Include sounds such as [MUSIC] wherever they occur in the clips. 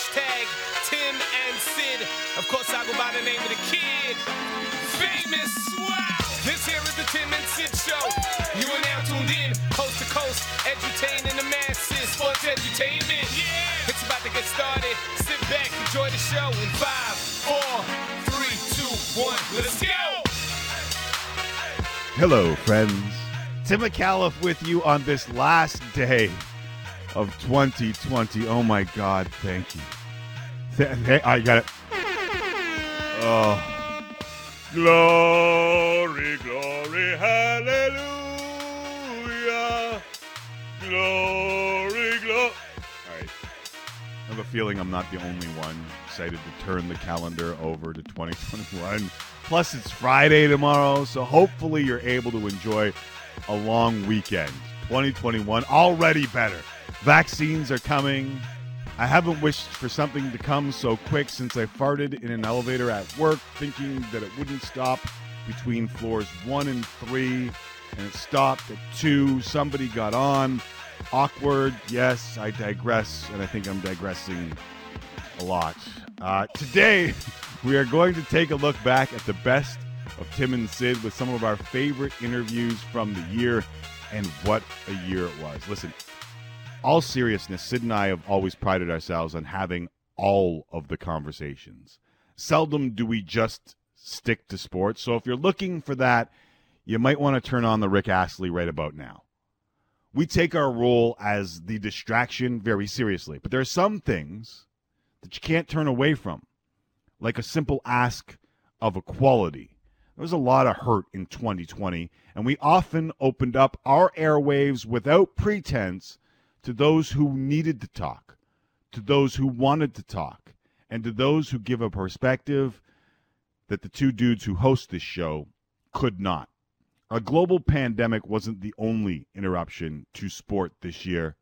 Hashtag Tim and Sid. Of course, I go by the name of the kid. Famous. Wow. This here is the Tim and Sid show. You are now tuned in, coast to coast, edutaining the masses. Sports entertainment. Yeah. It's about to get started. Sit back, enjoy the show in five, four, three, two, one. Let's go. Hello, friends. Tim McAuliffe with you on this last day of 2020. Oh my God, thank you. I got it. Oh, glory, glory, hallelujah, glory, glory. All right. I have a feeling I'm not the only one excited to turn the calendar over to 2021. Plus, it's Friday tomorrow, so hopefully you're able to enjoy a long weekend. 2021 already better. Vaccines are coming. I haven't wished for something to come so quick since I farted in an elevator at work, thinking that it wouldn't stop between floors one and three, and it stopped at two. Somebody got on. Awkward. Yes, I digress, and I think I'm digressing a lot. Uh, today, [LAUGHS] we are going to take a look back at the best of Tim and Sid with some of our favorite interviews from the year and what a year it was. Listen, all seriousness, Sid and I have always prided ourselves on having all of the conversations. Seldom do we just stick to sports. So if you're looking for that, you might want to turn on the Rick Astley right about now. We take our role as the distraction very seriously, but there are some things that you can't turn away from, like a simple ask of equality. There was a lot of hurt in 2020, and we often opened up our airwaves without pretense to those who needed to talk, to those who wanted to talk, and to those who give a perspective that the two dudes who host this show could not. A global pandemic wasn't the only interruption to sport this year.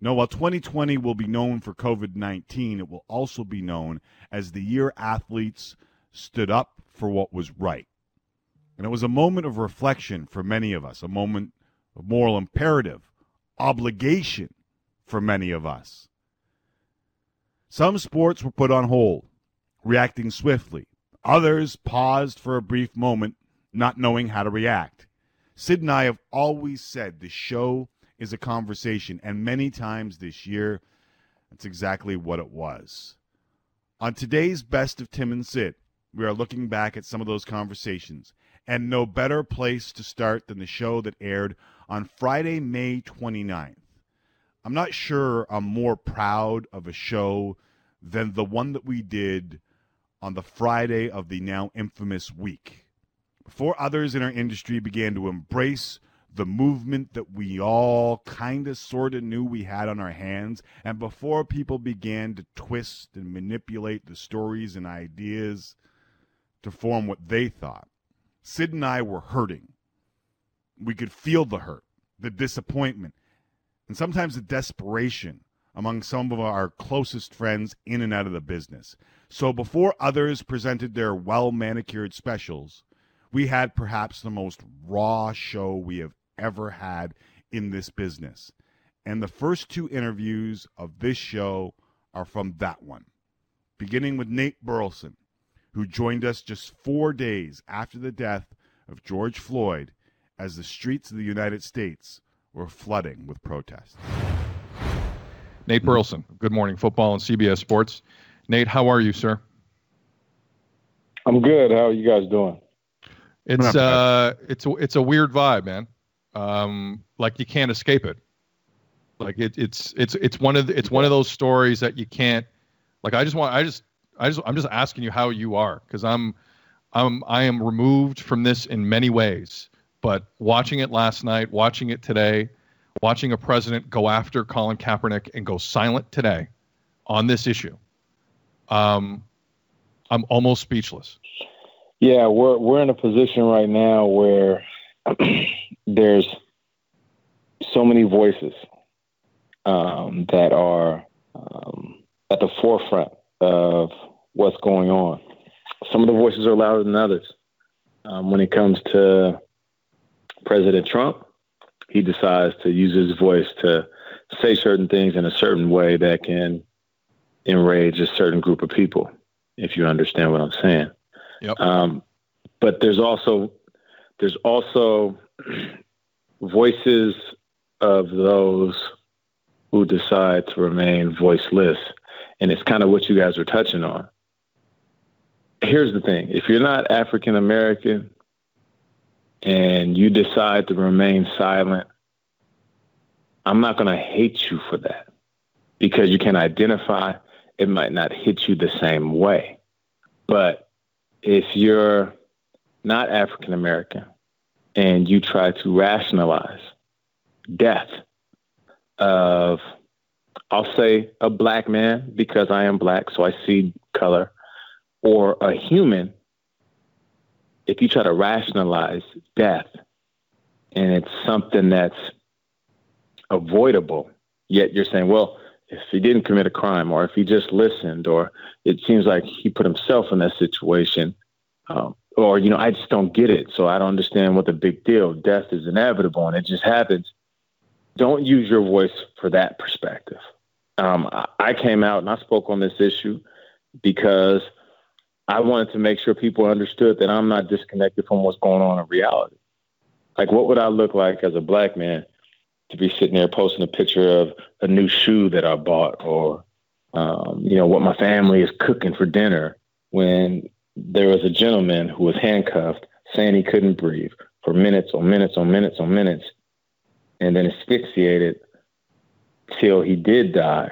No, while 2020 will be known for COVID 19, it will also be known as the year athletes stood up for what was right. And it was a moment of reflection for many of us, a moment of moral imperative, obligation for many of us. Some sports were put on hold, reacting swiftly. Others paused for a brief moment, not knowing how to react. Sid and I have always said the show is a conversation, and many times this year, that's exactly what it was. On today's Best of Tim and Sid, we are looking back at some of those conversations, and no better place to start than the show that aired on Friday, May 29th. I'm not sure I'm more proud of a show than the one that we did on the Friday of the now infamous week. Before others in our industry began to embrace the movement that we all kind of sort of knew we had on our hands, and before people began to twist and manipulate the stories and ideas to form what they thought, Sid and I were hurting. We could feel the hurt, the disappointment, and sometimes the desperation among some of our closest friends in and out of the business. So before others presented their well manicured specials, we had perhaps the most raw show we have ever had in this business. And the first two interviews of this show are from that one, beginning with Nate Burleson, who joined us just four days after the death of George Floyd as the streets of the United States were flooding with protests. Nate Burleson, Good Morning Football and CBS Sports. Nate, how are you, sir? I'm good. How are you guys doing? It's uh, it's a, it's a weird vibe, man. Um, like you can't escape it. Like it, it's it's it's one of the, it's one of those stories that you can't. Like I just want I just I just I'm just asking you how you are because I'm I'm I am removed from this in many ways. But watching it last night, watching it today, watching a president go after Colin Kaepernick and go silent today on this issue, um, I'm almost speechless. Yeah, we're we're in a position right now where [CLEARS THROAT] there's so many voices um, that are um, at the forefront of what's going on. Some of the voices are louder than others. Um, when it comes to President Trump, he decides to use his voice to say certain things in a certain way that can enrage a certain group of people, if you understand what I'm saying. Yep. Um, but there's also there's also [CLEARS THROAT] voices of those who decide to remain voiceless, and it's kind of what you guys are touching on. Here's the thing: if you're not African American and you decide to remain silent, I'm not going to hate you for that because you can identify. It might not hit you the same way, but if you're not African American and you try to rationalize death of, I'll say, a black man because I am black, so I see color, or a human, if you try to rationalize death and it's something that's avoidable, yet you're saying, well, if he didn't commit a crime or if he just listened or it seems like he put himself in that situation um, or you know i just don't get it so i don't understand what the big deal death is inevitable and it just happens. Don't use your voice for that perspective. Um, I, I came out and i spoke on this issue because i wanted to make sure people understood that i'm not disconnected from what's going on in reality. Like what would i look like as a black man to be sitting there posting a picture of a new shoe that I bought or, um, you know, what my family is cooking for dinner when there was a gentleman who was handcuffed saying he couldn't breathe for minutes on minutes on minutes on minutes and then asphyxiated till he did die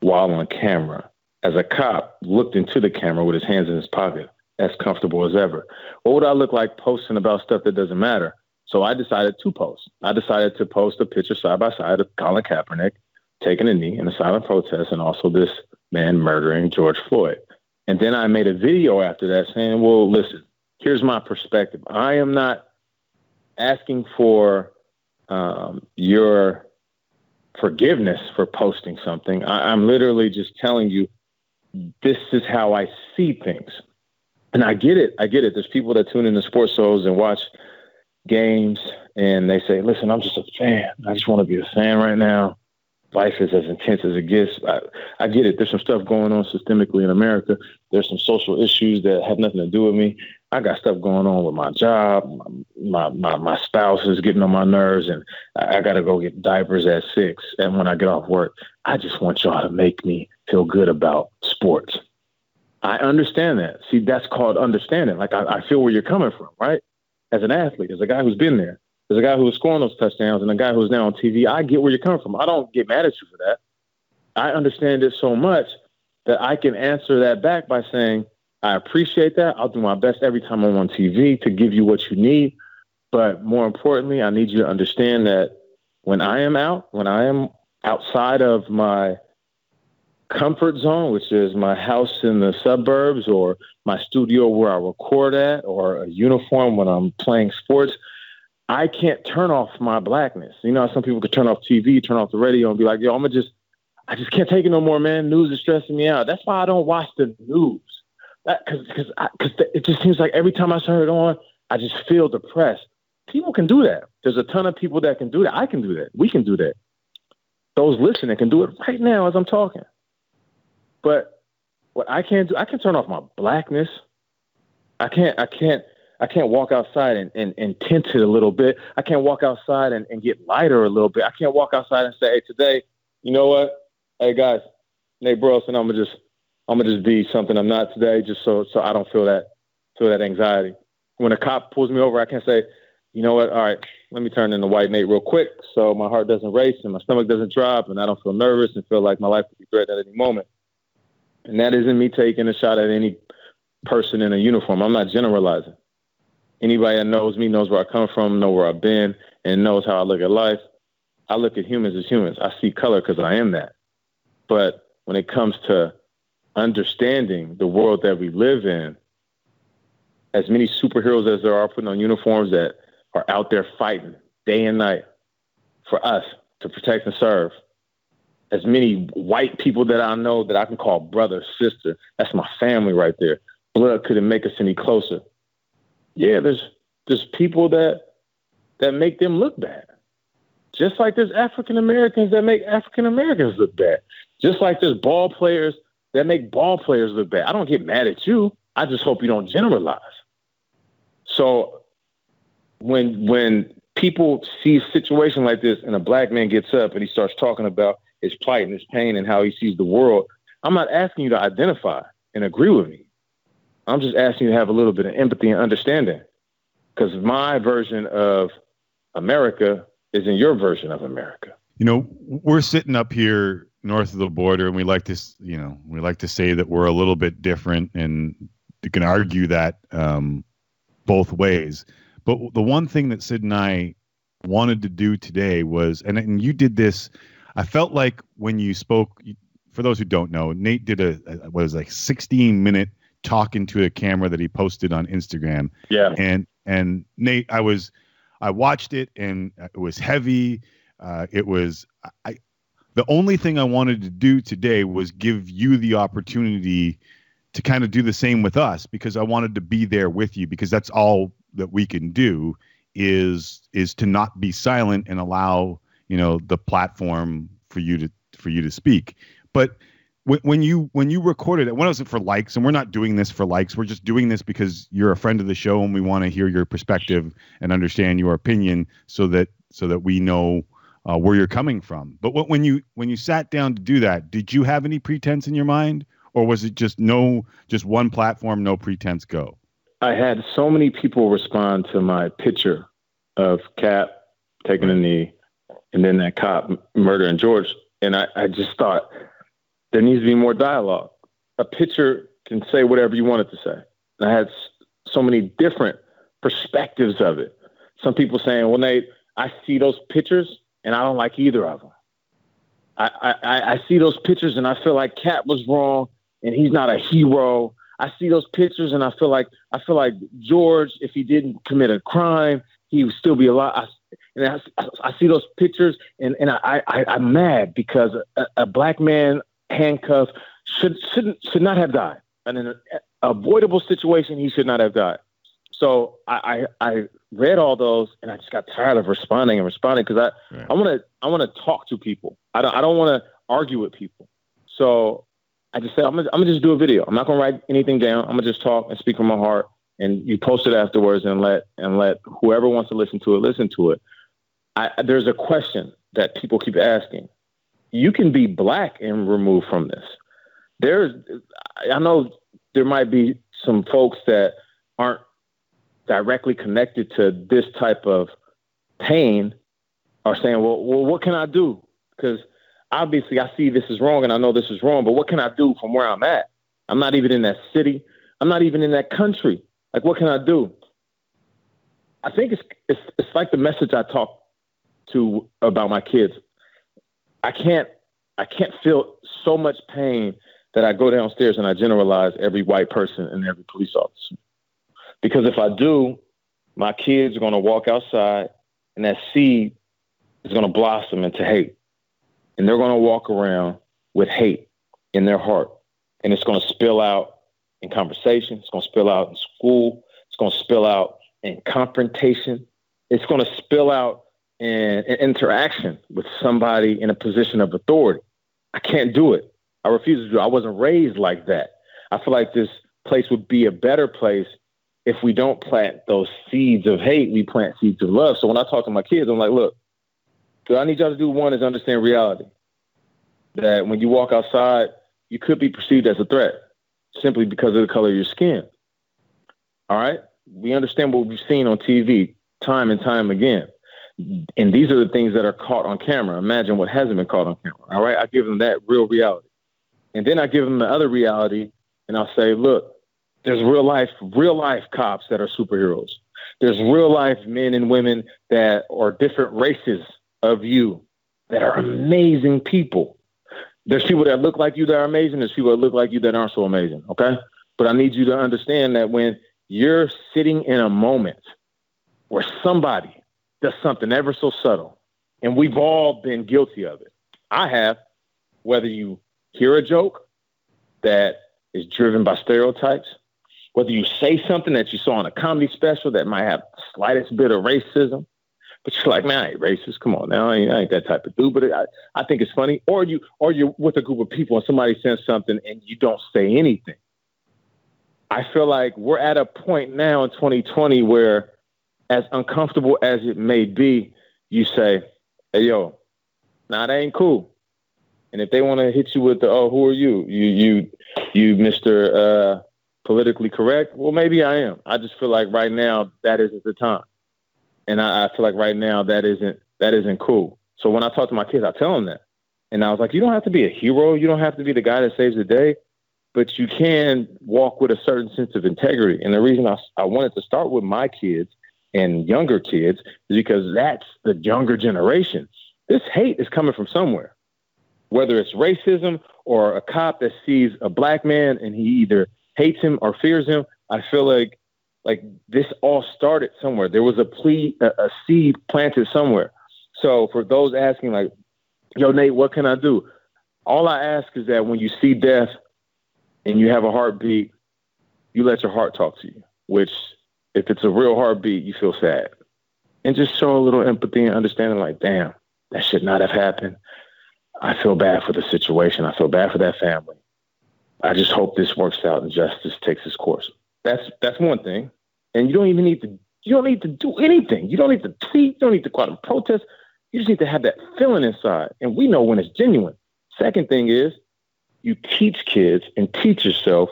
while on camera as a cop looked into the camera with his hands in his pocket as comfortable as ever. What would I look like posting about stuff that doesn't matter? So I decided to post. I decided to post a picture side by side of Colin Kaepernick taking a knee in a silent protest and also this man murdering George Floyd. And then I made a video after that saying, well, listen, here's my perspective. I am not asking for um, your forgiveness for posting something. I, I'm literally just telling you this is how I see things. And I get it. I get it. There's people that tune into sports shows and watch games and they say, listen, I'm just a fan. I just want to be a fan right now. Life is as intense as it gets. I, I get it. There's some stuff going on systemically in America. There's some social issues that have nothing to do with me. I got stuff going on with my job. My my, my spouse is getting on my nerves, and I, I got to go get diapers at six. And when I get off work, I just want y'all to make me feel good about sports. I understand that. See, that's called understanding. Like I, I feel where you're coming from, right? as an athlete, as a guy who's been there, as a guy who was scoring those touchdowns, and a guy who's now on TV, I get where you're coming from. I don't get mad at you for that. I understand it so much that I can answer that back by saying, I appreciate that. I'll do my best every time I'm on TV to give you what you need. But more importantly, I need you to understand that when I am out, when I am outside of my comfort zone, which is my house in the suburbs or my studio where I record at or a uniform when I'm playing sports, I can't turn off my blackness. You know, some people could turn off TV, turn off the radio, and be like, "Yo, I'm gonna just, I just can't take it no more, man. News is stressing me out." That's why I don't watch the news. Because because because it just seems like every time I turn it on, I just feel depressed. People can do that. There's a ton of people that can do that. I can do that. We can do that. Those listening can do it right now as I'm talking. But what I can't do, I can turn off my blackness. I can't, I can't, I can't walk outside and, and, and tint it a little bit. I can't walk outside and, and get lighter a little bit. I can't walk outside and say, hey, today, you know what? Hey guys, Nate Burleson, I'm gonna just I'm gonna just be something I'm not today, just so so I don't feel that feel that anxiety. When a cop pulls me over, I can't say, you know what? All right, let me turn into white Nate real quick, so my heart doesn't race and my stomach doesn't drop, and I don't feel nervous and feel like my life could be threatened at any moment. And that isn't me taking a shot at any person in a uniform. I'm not generalizing. Anybody that knows me knows where I come from, know where I've been, and knows how I look at life. I look at humans as humans. I see color because I am that. But when it comes to understanding the world that we live in, as many superheroes as there are putting on uniforms that are out there fighting day and night for us to protect and serve, as many white people that I know that I can call brother, sister. That's my family right there. Blood couldn't make us any closer. Yeah, there's there's people that that make them look bad. Just like there's African Americans that make African Americans look bad. Just like there's ball players that make ball players look bad. I don't get mad at you. I just hope you don't generalize. So when when people see a situation like this and a black man gets up and he starts talking about his plight and his pain and how he sees the world, I'm not asking you to identify and agree with me. I'm just asking you to have a little bit of empathy and understanding. Because my version of America is in your version of America. You know, we're sitting up here north of the border and we like to, you know, we like to say that we're a little bit different and you can argue that um, both ways. But the one thing that Sid and I wanted to do today was, and, and you did this, I felt like when you spoke, for those who don't know, Nate did a, a what was like 16 minute talking to a camera that he posted on Instagram. Yeah. And and Nate, I was I watched it and it was heavy. Uh, it was I. The only thing I wanted to do today was give you the opportunity to kind of do the same with us because I wanted to be there with you because that's all that we can do is is to not be silent and allow you know the platform for you to for you to speak. But when you when you recorded it, when was it for likes? And we're not doing this for likes. We're just doing this because you're a friend of the show and we want to hear your perspective and understand your opinion, so that so that we know uh, where you're coming from. But what, when you when you sat down to do that, did you have any pretense in your mind, or was it just no, just one platform, no pretense, go? I had so many people respond to my picture of Cap taking a knee, and then that cop murdering George, and I, I just thought there needs to be more dialogue. A picture can say whatever you want it to say. And I had so many different perspectives of it. Some people saying, "Well, Nate, I see those pictures and I don't like either of them. I, I, I see those pictures and I feel like Cap was wrong and he's not a hero. I see those pictures and I feel like I feel like George, if he didn't commit a crime, he would still be alive. I, and I, I see those pictures and, and I, I, I'm mad because a, a black man handcuffed, should should should not have died. And in an avoidable situation, he should not have died. So I, I, I read all those and I just got tired of responding and responding because I right. I want to I want to talk to people. I don't I don't want to argue with people. So I just said I'm gonna, I'm gonna just do a video. I'm not gonna write anything down. I'm gonna just talk and speak from my heart. And you post it afterwards and let and let whoever wants to listen to it listen to it. I, there's a question that people keep asking you can be black and removed from this. There's, I know there might be some folks that aren't directly connected to this type of pain are saying, well, well, what can I do? Because obviously I see this is wrong and I know this is wrong, but what can I do from where I'm at? I'm not even in that city. I'm not even in that country. Like, what can I do? I think it's it's it's like the message I talk to about my kids. I can't I can't feel so much pain that I go downstairs and I generalize every white person and every police officer. Because if I do, my kids are going to walk outside and that seed is going to blossom into hate. And they're going to walk around with hate in their heart. And it's going to spill out in conversation. It's going to spill out in school. It's going to spill out in confrontation. It's going to spill out and, interaction with somebody in a position of authority. I can't do it. I refuse to do it. I wasn't raised like that. I feel like this place would be a better place if we don't plant those seeds of hate, we plant seeds of love. So when I talk to my kids, I'm like, look, what I need y'all to do one is understand reality. That when you walk outside, you could be perceived as a threat simply because of the color of your skin. All right? We understand what we've seen on TV time and time again. And these are the things that are caught on camera. Imagine what hasn't been caught on camera. All right. I give them that real reality. And then I give them the other reality and I'll say, look, there's real life, real life cops that are superheroes. There's real life men and women that are different races of you that are amazing people. There's people that look like you that are amazing. There's people that look like you that aren't so amazing. Okay. But I need you to understand that when you're sitting in a moment where somebody does something ever so subtle. And we've all been guilty of it. I have, whether you hear a joke that is driven by stereotypes, whether you say something that you saw in a comedy special that might have the slightest bit of racism, But you're like, man, I ain't racist. Come on now, I ain't, I ain't that type of dude. But I, I think it's funny. Or you, or you're with a group of people and somebody says something and you don't say anything. I feel like we're at a point now in 2020 where, as uncomfortable as it may be, you say, "Hey, yo, nah, that ain't cool." And if they want to hit you with the, "Oh, who are you? You, you, you, Mister uh, Politically Correct?" Well, maybe I am. I just feel like right now that isn't the time, and I, I feel like right now that isn't that isn't cool. So when I talk to my kids, I tell them that, and I was like, "You don't have to be a hero. You don't have to be the guy that saves the day." but you can walk with a certain sense of integrity. And the reason I, I wanted to start with my kids and younger kids is because that's the younger generation. This hate is coming from somewhere, whether it's racism or a cop that sees a black man and he either hates him or fears him. I feel like like this all started somewhere. There was a plea, a, a seed planted somewhere. So for those asking, like, "Yo, Nate, what can I do?" All I ask is that when you see death, and you have a heartbeat, you let your heart talk to you, which if it's a real heartbeat, you feel sad. And just show a little empathy and understanding like, damn, that should not have happened. I feel bad for the situation. I feel bad for that family. I just hope this works out and justice takes its course. That's that's one thing. And you don't even need to you don't need to do anything. You don't need to tweet, you don't need to go out and protest. You just need to have that feeling inside. And we know when it's genuine. Second thing is you teach kids and teach yourself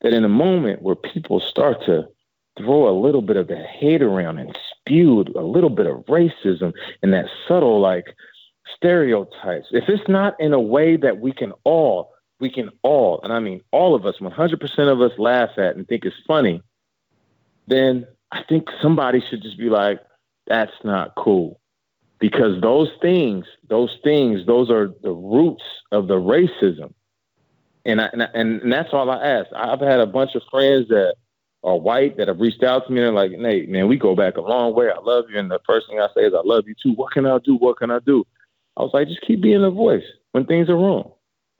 that in a moment where people start to throw a little bit of the hate around and spew a little bit of racism and that subtle like stereotypes, if it's not in a way that we can all, we can all, and I mean all of us, 100% of us laugh at and think it's funny, then I think somebody should just be like, that's not cool. Because those things, those things, those are the roots of the racism and I, and, I, and that's all I ask. I've had a bunch of friends that are white that have reached out to me and like, Nate, man, we go back a long way. I love you, and the first thing I say is, I love you too. What can I do? What can I do? I was like, just keep being a voice when things are wrong.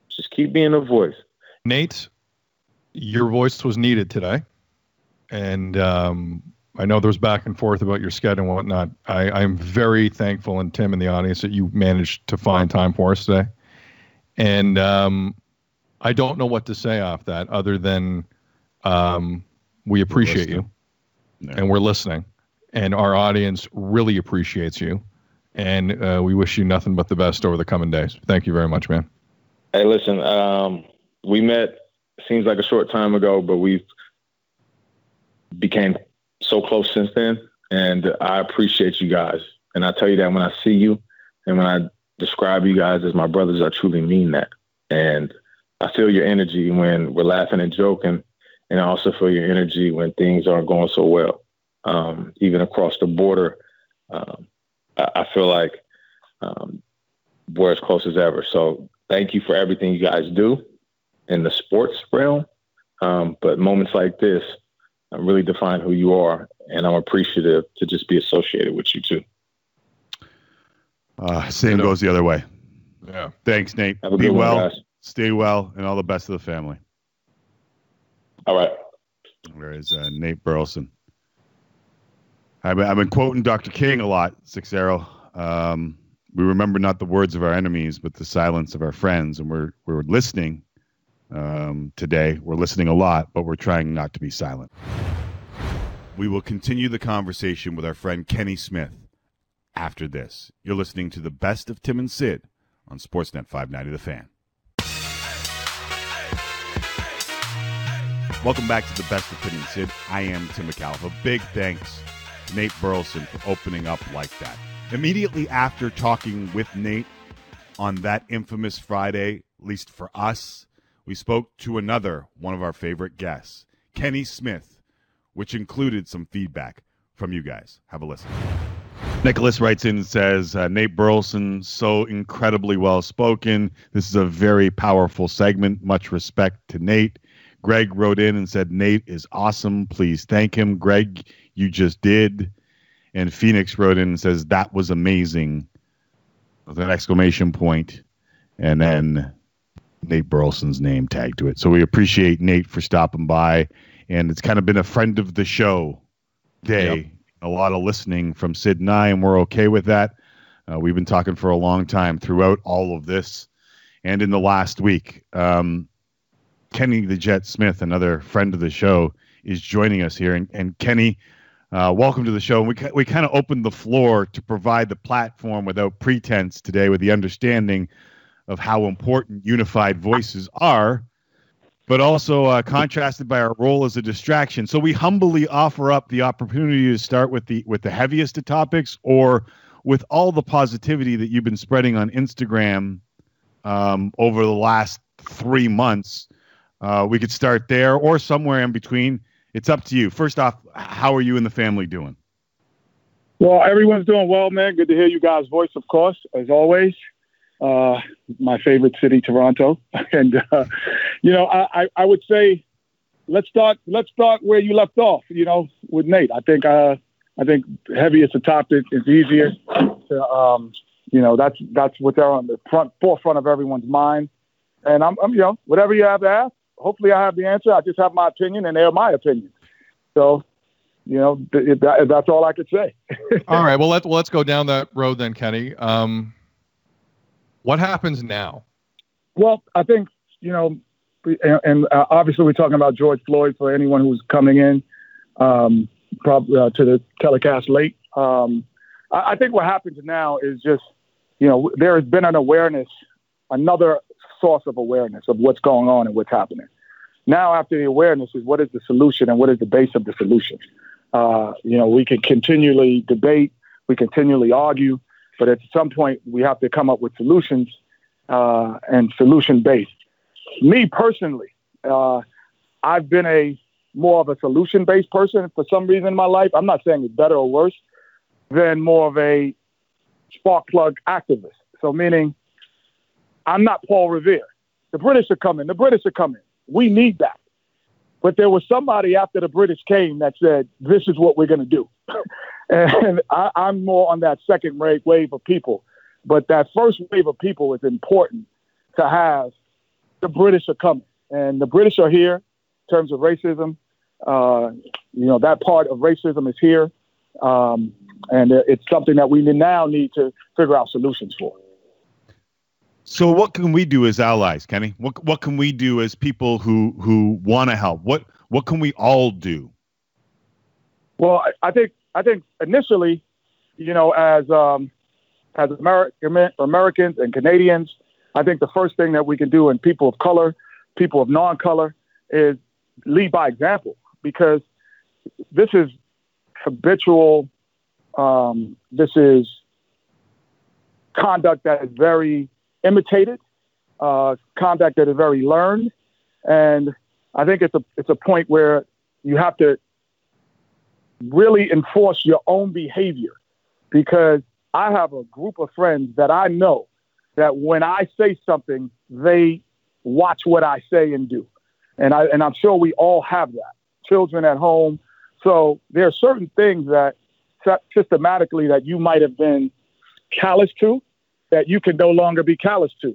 Just keep being a voice. Nate, your voice was needed today, and um, I know there's back and forth about your schedule and whatnot. I, I'm very thankful, and Tim and the audience, that you managed to find time for us today. And um, I don't know what to say off that other than um, we appreciate you no. and we're listening. And our audience really appreciates you. And uh, we wish you nothing but the best over the coming days. Thank you very much, man. Hey, listen, um, we met, seems like a short time ago, but we've became so close since then. And I appreciate you guys. And I tell you that when I see you and when I describe you guys as my brothers, I truly mean that. And I feel your energy when we're laughing and joking, and I also feel your energy when things aren't going so well. Um, even across the border, um, I, I, feel like um, we're as close as ever. So thank you for everything you guys do in the sports realm. Um, but moments like this really define who you are, and I'm appreciative to just be associated with you too. Uh, same you know, goes the other way. Yeah. Thanks, Nate. Be well. One, Stay well, and all the best to the family. All right. There is uh, Nate Burleson. I've been, I've been quoting Dr. King a lot, Seixeiro. Um, we remember not the words of our enemies, but the silence of our friends, and we're we're listening um, today. We're listening a lot, but we're trying not to be silent. We will continue the conversation with our friend Kenny Smith after this. You're listening to the best of Tim and Sid on Sportsnet 590 The Fan. Welcome back to the best opinion, Sid. I am Tim McAuliffe. Big thanks to Nate Burleson for opening up like that. Immediately after talking with Nate on that infamous Friday, at least for us, we spoke to another one of our favorite guests, Kenny Smith, which included some feedback from you guys. Have a listen. Nicholas writes in and says, uh, Nate Burleson, so incredibly well spoken. This is a very powerful segment. Much respect to Nate. Greg wrote in and said, Nate is awesome. Please thank him. Greg, you just did. And Phoenix wrote in and says, that was amazing with an exclamation point. And then Nate Burleson's name tagged to it. So we appreciate Nate for stopping by. And it's kind of been a friend of the show day. Yep. a lot of listening from Sid and I, and we're okay with that. Uh, we've been talking for a long time throughout all of this, and in the last week, um, Kenny the Jet Smith, another friend of the show, is joining us here. And, and Kenny, uh, welcome to the show. We we kind of opened the floor to provide the platform without pretense today, with the understanding of how important unified voices are but also uh, contrasted by our role as a distraction. So we humbly offer up the opportunity to start with the with the heaviest of topics, or with all the positivity that you've been spreading on Instagram um, over the last three months. Uh, we could start there, or somewhere in between. It's up to you. First off, how are you and the family doing? Well, everyone's doing well, man. Good to hear you guys' voice, of course, as always uh, my favorite city, Toronto. [LAUGHS] And uh, you know, I, I would say let's start let's start where you left off. You know, with Nate. I think uh, I think is the topic. It's easier. To, um, you know, that's that's what's on the front forefront of everyone's mind. And I'm, I'm, you know, whatever you have to ask. Hopefully, I have the answer. I just have my opinion, and they're my opinion. So, you know, th- that, that's all I could say. [LAUGHS] all right. Well, let's well, let's go down that road then, Kenny. Um, what happens now? Well, I think you know, and, and uh, obviously we're talking about George Floyd for anyone who's coming in, um, probably uh, to the telecast late. Um, I, I think what happens now is just, you know, there has been an awareness, another source of awareness of what's going on and what's happening. Now, after the awareness, is what is the solution and what is the base of the solution? Uh, you know, we can continually debate, we continually argue, but at some point, we have to come up with solutions uh, and solution based. Me personally, uh, I've been a more of a solution based person for some reason in my life. I'm not saying it's better or worse than more of a spark plug activist. So, meaning, I'm not Paul Revere. The British are coming. The British are coming. We need that. But there was somebody after the British came that said, this is what we're going to do. [LAUGHS] and I, am more on that second wave of people. But that first wave of people is important to have. The British are coming, and the British are here in terms of racism. Uh, you know, that part of racism is here. Um, and it's something that we now need to figure out solutions for. So, what can we do as allies, Kenny? What what can we do as people who who want to help? What what can we all do? Well, I, I think I think initially, you know, as um, as American Americans and Canadians, I think the first thing that we can do, and people of color, people of non-color, is lead by example because this is habitual. Um, this is conduct that is very imitated, uh, conduct that is very learned, and I think it's a it's a point where you have to really enforce your own behavior. Because I have a group of friends that I know that when I say something, they watch what I say and do, and I and I'm sure we all have that. Children at home, so there are certain things that systematically that you might have been callous to that you can no longer be callous to.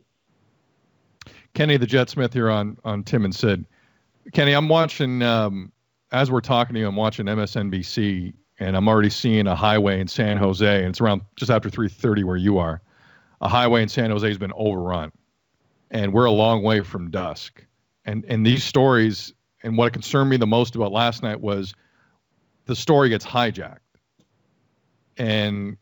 Kenny the Jet Smith here on on Tim and Sid. Kenny, I'm watching um, as we're talking to you. I'm watching MSNBC, and I'm already seeing a highway in San Jose, and it's around just after 3:30 where you are. A highway in San Jose has been overrun, and we're a long way from dusk. And and these stories, and what concerned me the most about last night was the story gets hijacked, and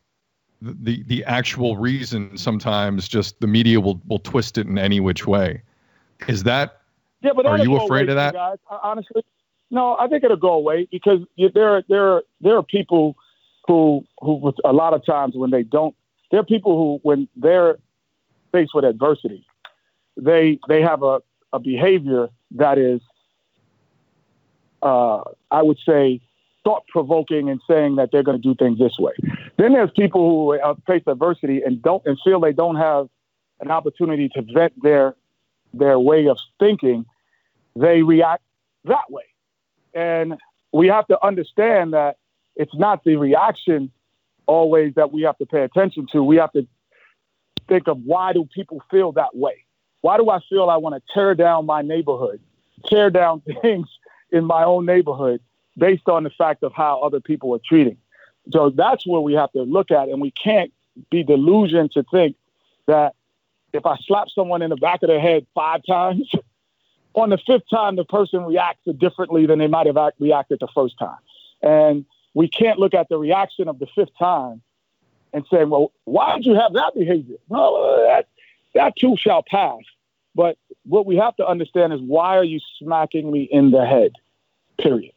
the the actual reason sometimes just the media will will twist it in any which way. Is that? Yeah, but are you afraid of that? Guys, honestly, no. I think it'll go away because there are there there are people who who a lot of times when they don't there are people who when they're faced with adversity, they they have a a behavior that is, uh, I would say, thought provoking and saying that they're going to do things this way. Then there's people who uh, face adversity and don't and feel they don't have an opportunity to vent their their way of thinking. They react that way, and we have to understand that it's not the reaction always that we have to pay attention to. We have to think of why do people feel that way? Why do I feel I want to tear down my neighborhood, tear down [LAUGHS] things in my own neighborhood? Based on the fact of how other people are treating So that's where we have to look at, and we can't be delusioned to think that if I slap someone in the back of the head five times, [LAUGHS] on the fifth time the person reacts differently than they might have act- reacted the first time. And we can't look at the reaction of the fifth time and say, well, why did you have that behavior? No, that, that too shall pass. But what we have to understand is why are you smacking me in the head? Period.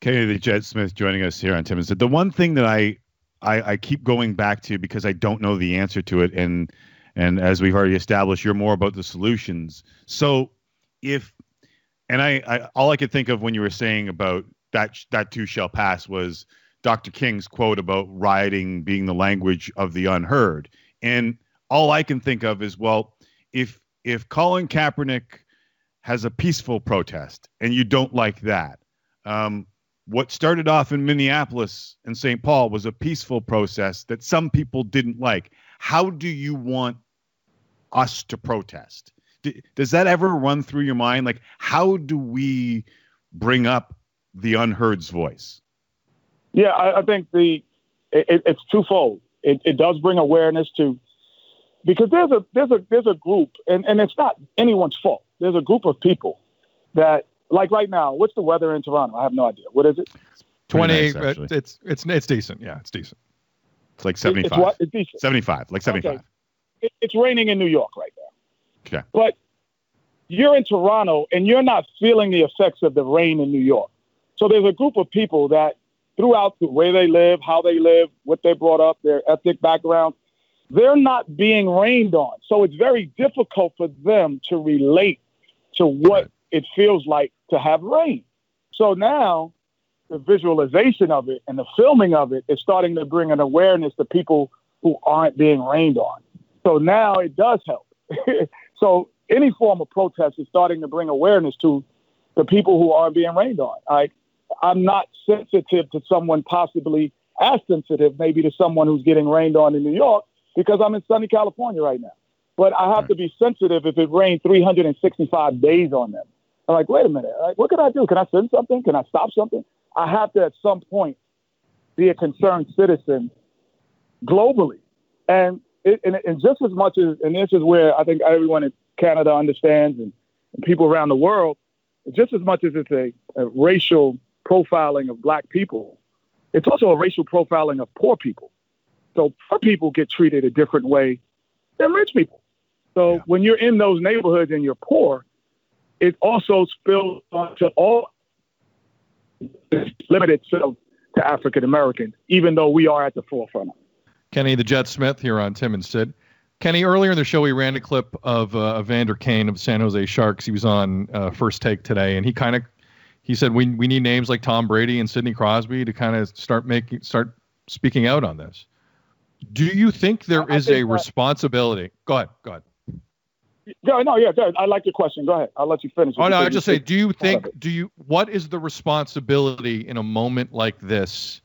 Kenny the Jet Smith joining us here on Tim and Sid The one thing that I, I I keep going back to because I don't know the answer to it, and and as we've already established, you're more about the solutions. So if and I, I all I could think of when you were saying about that that too shall pass was Dr. King's quote about rioting being the language of the unheard. And all I can think of is well, if if Colin Kaepernick has a peaceful protest and you don't like that, um, what started off in Minneapolis and St. Paul was a peaceful process that some people didn't like. How do you want us to protest? D- does that ever run through your mind? Like, how do we bring up the unheard's voice? Yeah, I, I think the it, it's twofold. It, it does bring awareness to because there's a there's a there's a group, and, and it's not anyone's fault. There's a group of people that like right now, what's the weather in Toronto? I have no idea. What is it? Twenty. Nice, it's it's it's decent. Yeah, it's decent. It's like seventy five. It's, what? it's decent. Seventy five, like seventy five. Okay. It, it's raining in New York right now. Okay. But you're in Toronto and you're not feeling the effects of the rain in New York. So there's a group of people that throughout the way they live, how they live, what they brought up, their ethnic background, they're not being rained on. So it's very difficult for them to relate to what it feels like to have rain. So now the visualization of it and the filming of it is starting to bring an awareness to people who aren't being rained on. So now it does help. [LAUGHS] so any form of protest is starting to bring awareness to the people who aren't being rained on. I, I'm not sensitive to someone possibly as sensitive maybe to someone who's getting rained on in New York because I'm in sunny California right now. But I have to be sensitive if it rained 365 days on them. I'm like, wait a minute, like, what can I do? Can I send something? Can I stop something? I have to at some point be a concerned citizen globally. And, it, and, and just as much as, and this is where I think everyone in Canada understands and, and people around the world, just as much as it's a, a racial profiling of black people, it's also a racial profiling of poor people. So poor people get treated a different way than rich people. So yeah. when you're in those neighborhoods and you're poor, it also spills onto all limited to, to African Americans, even though we are at the forefront. Kenny the Jet Smith here on Tim and Sid. Kenny, earlier in the show, we ran a clip of uh, Evander Kane of San Jose Sharks. He was on uh, First Take today, and he kind of he said we we need names like Tom Brady and Sidney Crosby to kind of start making start speaking out on this. Do you think there is think a responsibility? Go ahead. Go ahead. No, no, yeah, I like your question. Go ahead. I'll let you finish. Oh no, I just say, do you think? Do you? What is the responsibility in a moment like this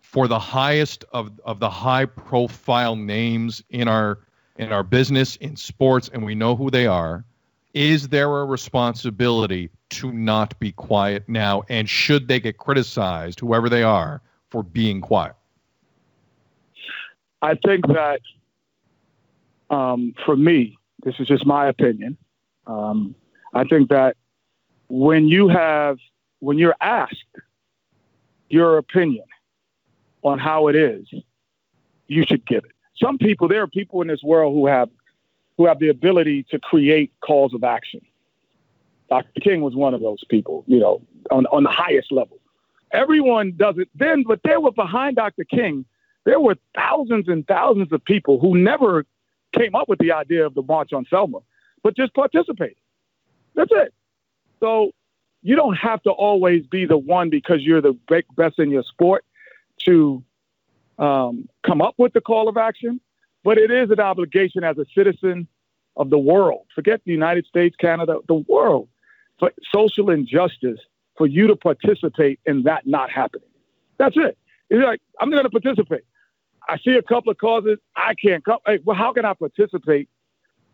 for the highest of of the high profile names in our in our business in sports, and we know who they are? Is there a responsibility to not be quiet now, and should they get criticized, whoever they are, for being quiet? I think that um, for me, this is just my opinion. Um, I think that when you have, when you're asked your opinion on how it is, you should give it. Some people, there are people in this world who have, who have the ability to create calls of action. Dr. King was one of those people, you know, on, on the highest level. Everyone does it then, but there were behind Dr. King, there were thousands and thousands of people who never came up with the idea of the March on Selma, but just participated. That's it. So you don't have to always be the one because you're the best in your sport to um, come up with the call of action, but it is an obligation as a citizen of the world. Forget the United States, Canada, the world for social injustice for you to participate in that not happening. That's it. It's like I'm going to participate. I see a couple of causes. I can't come. Hey, well, how can I participate?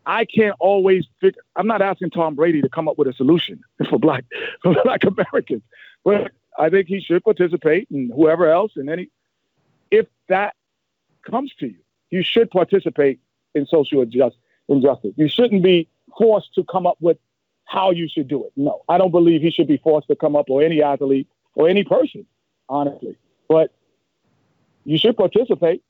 I can't always figure. I'm not asking Tom Brady to come up with a solution [LAUGHS] for black for black Americans, but I think he should participate, and whoever else, and any. if that comes to you, you should participate in social injustice. You shouldn't be forced to come up with how you should do it. No, I don't believe he should be forced to come up, or any athlete, or any person, honestly. But you should participate.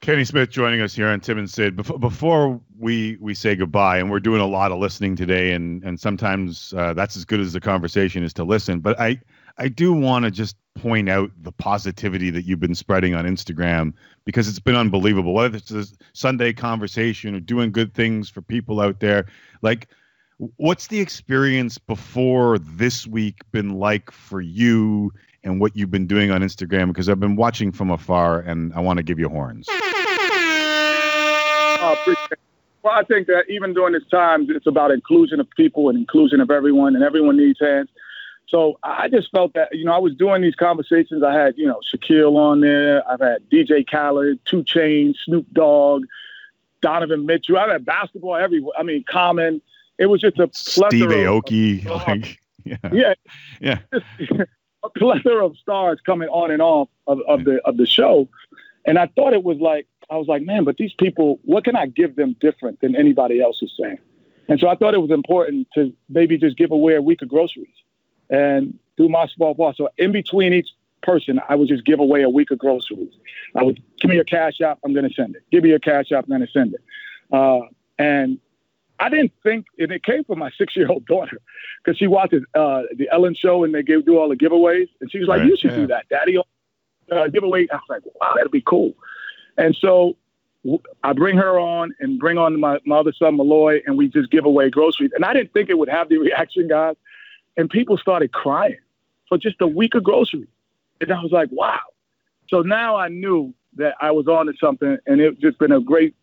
Kenny Smith joining us here on Tim and Sid. Before, before we we say goodbye, and we're doing a lot of listening today, and and sometimes uh, that's as good as the conversation is to listen. But I I do want to just point out the positivity that you've been spreading on Instagram because it's been unbelievable. Whether it's a Sunday conversation or doing good things for people out there, like what's the experience before this week been like for you and what you've been doing on Instagram? Because I've been watching from afar and I want to give you horns. Oh, well, I think that even during this time, it's about inclusion of people and inclusion of everyone, and everyone needs hands. So I just felt that, you know, I was doing these conversations. I had, you know, Shaquille on there. I've had DJ Khaled, 2 Chainz, Snoop Dogg, Donovan Mitchell. I've had basketball everywhere. I mean, Common. It was just a plethora Steve Aoki. Of, like, [LAUGHS] yeah. Yeah. yeah. [LAUGHS] a plethora of stars coming on and off of, of the of the show. And I thought it was like, I was like, man, but these people, what can I give them different than anybody else is saying? And so I thought it was important to maybe just give away a week of groceries and do my small part. So in between each person, I would just give away a week of groceries. I would give me your cash app, I'm going to send it. Give me your cash app, I'm going to send it. Uh, and I didn't think, and it came from my [LAUGHS] six year old daughter because she watches uh, the Ellen show and they give, do all the giveaways. And she was like, right, You should yeah. do that, Daddy. Uh, giveaway. I was like, Wow, that'll be cool. And so I bring her on and bring on my, my other son, Malloy, and we just give away groceries. And I didn't think it would have the reaction, guys and people started crying for just a week of groceries. And I was like, wow. So now I knew that I was on to something, and it's just been a great,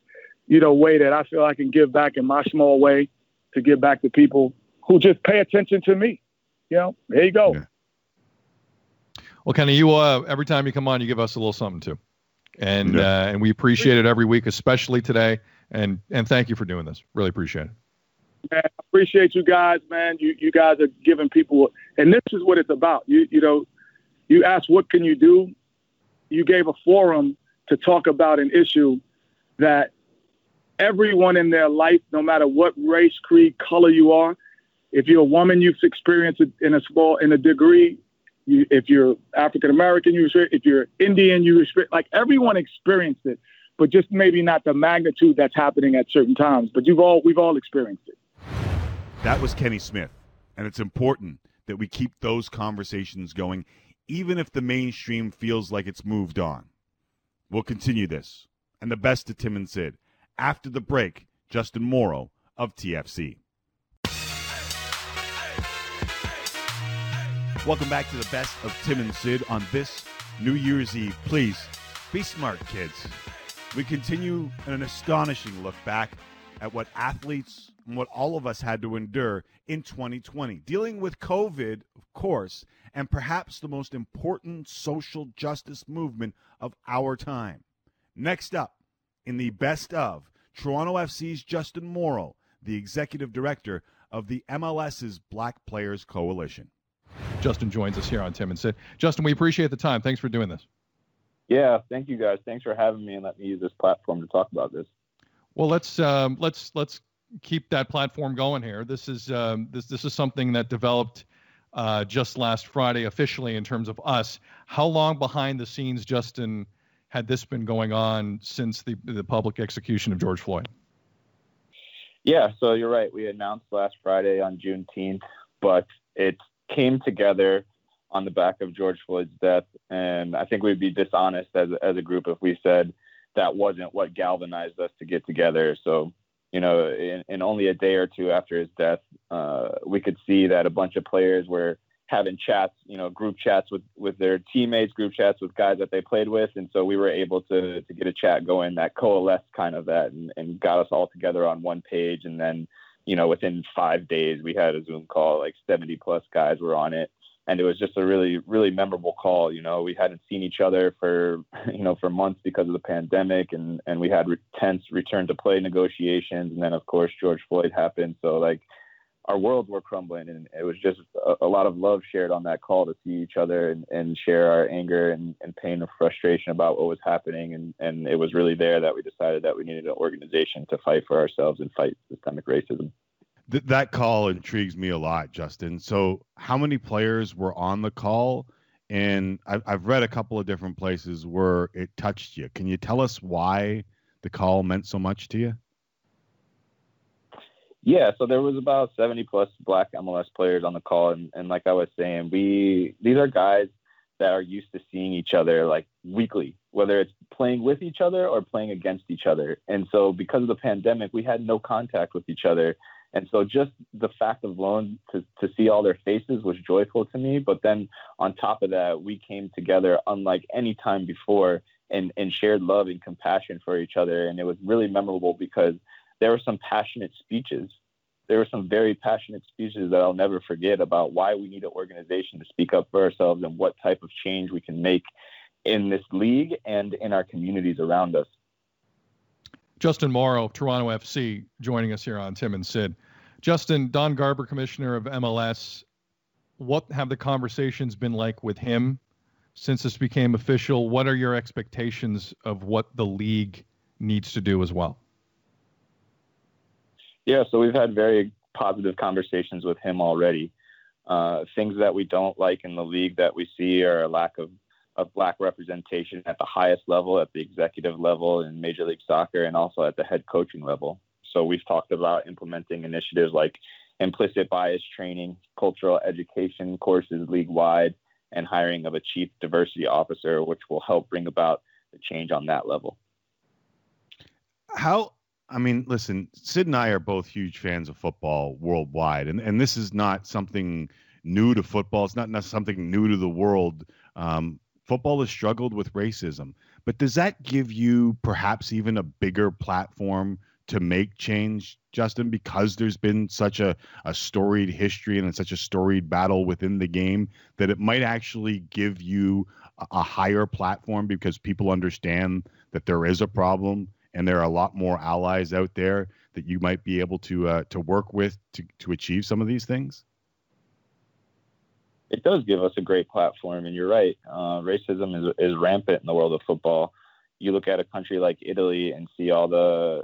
you know, way that I feel I can give back in my small way to give back to people who just pay attention to me. You know, there you go. Yeah. Well, Kenny, you uh, every time you come on, you give us a little something too, and yeah. uh, and we appreciate it every week, especially today. And and thank you for doing this. Really appreciate it man. I appreciate you guys, man. You you guys are giving people, and this is what it's about. You you know, you ask what can you do. You gave a forum to talk about an issue that everyone in their life, no matter what race, creed, color you are, if you're a woman, you've experienced it in a small, in a degree. You, if you're African American, you if you're Indian, you like everyone experienced it, but just maybe not the magnitude that's happening at certain times. But you've all we've all experienced it. That was Kenny Smith. And it's important that we keep those conversations going, even if the mainstream feels like it's moved on. We'll continue this and the best of Tim and Sid. After the break, Justin Morrow of TFC. Welcome back to the best of Tim and Sid on this New Year's Eve. Please be smart, kids. We continue an astonishing look back at what athletes and what all of us had to endure in 2020. Dealing with COVID, of course, and perhaps the most important social justice movement of our time. Next up, in the best of, Toronto FC's Justin Morrow, the executive director of the MLS's Black Players Coalition. Justin joins us here on Tim and Sid. Justin, we appreciate the time. Thanks for doing this. Yeah, thank you guys. Thanks for having me and letting me use this platform to talk about this. Well, let's um, let's let's keep that platform going here. This is um, this this is something that developed uh, just last Friday officially in terms of us. How long behind the scenes, Justin, had this been going on since the the public execution of George Floyd? Yeah, so you're right. We announced last Friday on Juneteenth, but it came together on the back of George Floyd's death, and I think we'd be dishonest as as a group if we said that wasn't what galvanized us to get together. So you know, in, in only a day or two after his death, uh, we could see that a bunch of players were having chats, you know, group chats with, with their teammates, group chats with guys that they played with. And so we were able to, to get a chat going that coalesced kind of that and, and got us all together on one page. And then, you know, within five days, we had a Zoom call, like 70 plus guys were on it. And it was just a really really memorable call you know? We hadn't seen each other for [LAUGHS] you know for months because of the pandemic and and we had re- tense return to play negotiations. And then of course george floyd happened. So like our worlds were crumbling, and it was just a, a, lot of love shared on that call to see each other and, and share our anger and, and pain and frustration about what was happening. And, and it was really there that we decided that we needed an organization to fight for ourselves and fight systemic racism. Th- that call intrigues me a lot, Justin. So, how many players were on the call? And I've, I've read a couple of different places where it touched you. Can you tell us why the call meant so much to you? Yeah, so there was about 70 plus black MLS players on the call. And, and like I was saying, we these are guys that are used to seeing each other like weekly, whether it's playing with each other or playing against each other. And so because of the pandemic, we had no contact with each other. And so just the fact of alone to, to see all their faces was joyful to me. But then on top of that, we came together unlike any time before and, and shared love and compassion for each other. And it was really memorable because there were some passionate speeches. There were some very passionate speeches that I'll never forget about why we need an organization to speak up for ourselves and what type of change we can make in this league and in our communities around us. Justin Morrow, Toronto FC, joining us here on Tim and Sid. Justin, Don Garber, commissioner of MLS, what have the conversations been like with him since this became official? What are your expectations of what the league needs to do as well? Yeah, so we've had very positive conversations with him already. Uh, things that we don't like in the league that we see are a lack of, of black representation at the highest level, at the executive level in Major League Soccer, and also at the head coaching level. So we've talked about implementing initiatives like implicit bias training, cultural education courses league wide, and hiring of a chief diversity officer, which will help bring about the change on that level. How I mean, listen, Sid and I are both huge fans of football worldwide, and and this is not something new to football. It's not, something new to the world. Um, football has struggled with racism, but does that give you perhaps even a bigger platform to make change, Justin, because there's been such a, a storied history and such a storied battle within the game that it might actually give you a, a higher platform because people understand that there is a problem and there are a lot more allies out there that you might be able to uh, to work with to to achieve some of these things? It does give us a great platform, and you're right. Uh, racism is is rampant in the world of football. You look at a country like Italy and see all the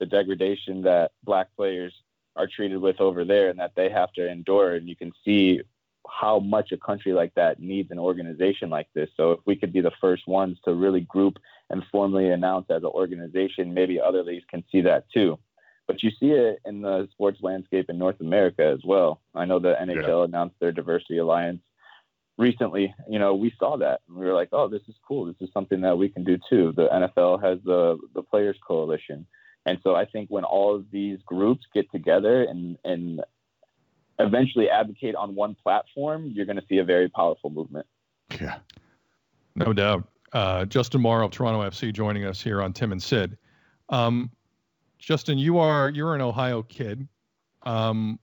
the degradation that black players are treated with over there, and that they have to endure, and you can see how much a country like that needs an organization like this. So if we could be the first ones to really group and formally announce as an organization, maybe other leagues can see that too. But you see it in the sports landscape in North America as well. I know the NHL yeah. announced their diversity alliance recently. You know, we saw that. and We were like, oh, this is cool. This is something that we can do too. The NFL has the the Players Coalition. And so I think when all of these groups get together and, and eventually advocate on one platform, you're going to see a very powerful movement. Yeah. No doubt. Uh, Justin Morrow of Toronto FC joining us here on Tim and Sid. Um, Justin, you are you're an Ohio kid, um,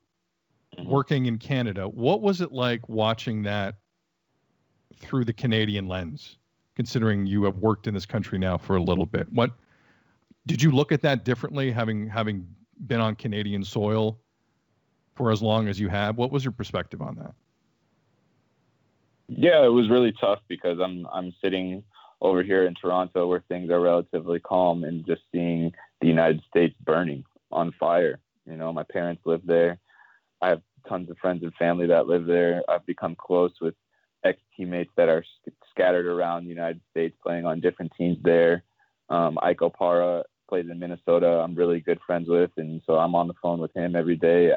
mm-hmm. working in Canada. What was it like watching that through the Canadian lens? Considering you have worked in this country now for a little bit, what did you look at that differently, having having been on Canadian soil for as long as you have? What was your perspective on that? Yeah, it was really tough because I'm I'm sitting over here in Toronto where things are relatively calm and just seeing the United States burning on fire. You know, my parents live there. I have tons of friends and family that live there. I've become close with ex teammates that are scattered around the United States playing on different teams there. Um, Ike Opara plays in Minnesota. I'm really good friends with, and so I'm on the phone with him every day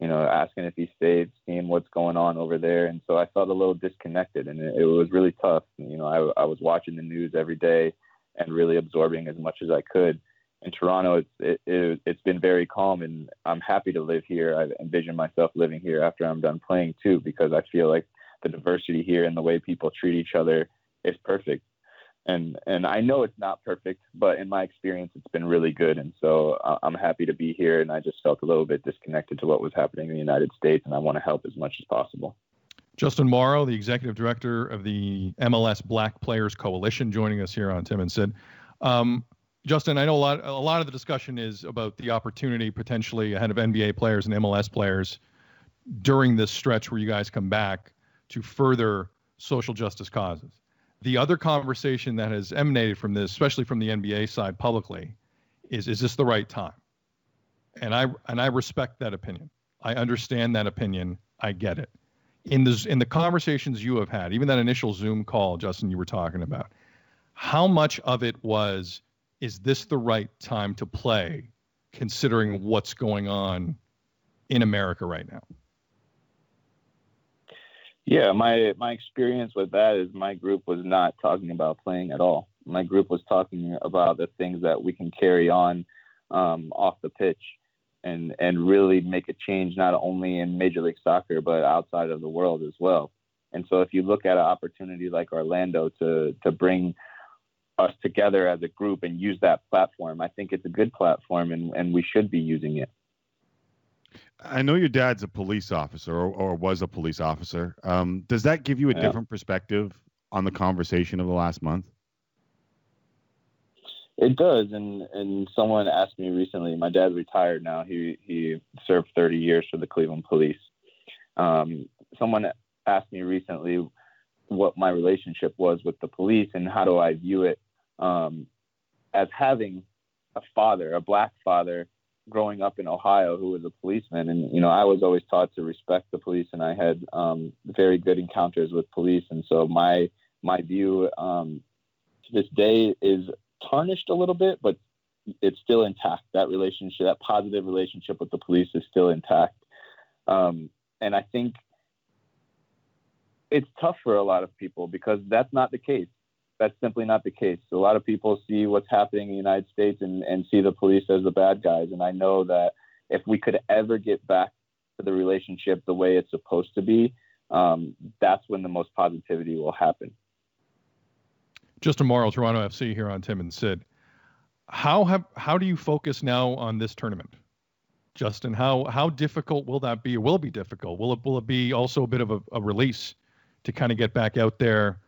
you know, asking if he stayed, seeing what's going on over there. And so I felt a little disconnected and it, it was really tough. You know, I, I was watching the news every day and really absorbing as much as I could. In Toronto, it's, it, it, it's been very calm and I'm happy to live here. I envision myself living here after I'm done playing too, because I feel like the diversity here and the way people treat each other is perfect and and I know it's not perfect, but in my experience, it's been really good. And so uh, I'm happy to be here. And I just felt a little bit disconnected to what was happening in the United States, and I want to help as much as possible. Justin Morrow, the executive director of the MLS Black Players Coalition, joining us here on Tim and Sid. Um, Justin, I know a lot. A lot of the discussion is about the opportunity potentially ahead of NBA players and MLS players during this stretch where you guys come back to further social justice causes. The other conversation that has emanated from this, especially from the NBA side publicly, is is this the right time? And I and I respect that opinion. I understand that opinion. I get it. In the in the conversations you have had, even that initial Zoom call, Justin, you were talking about, how much of it was is this the right time to play considering what's going on in America right now? Yeah, my my experience with that is my group was not talking about playing at all. My group was talking about the things that we can carry on um, off the pitch and and really make a change not only in Major League Soccer but outside of the world as well. And so if you look at an opportunity like Orlando to to bring us together as a group and use that platform, I think it's a good platform and, and we should be using it. I know your dad's a police officer or, or was a police officer. Um, does that give you a yeah. different perspective on the conversation of the last month? It does, and and someone asked me recently. My dad's retired now. He he served 30 years for the Cleveland Police. Um, someone asked me recently what my relationship was with the police and how do I view it um, as having a father, a black father, growing up in Ohio who was a policeman. And you know, I was always taught to respect the police, and I had um, very good encounters with police. And so my my view um, to this day is tarnished a little bit, but it's still intact. That relationship, that positive relationship with the police, is still intact. Um, and I think it's tough for a lot of people because that's not the case. That's simply not the case. A lot of people see what's happening in the United States and, and see the police as the bad guys. And I know that if we could ever get back to the relationship the way it's supposed to be, um, that's when the most positivity will happen. Justin Morrow, Toronto FC here on Tim and Sid. How have how do you focus now on this tournament, Justin? How how difficult will that be? Will it be difficult? Will it will it be also a bit of a, a release to kind of get back out there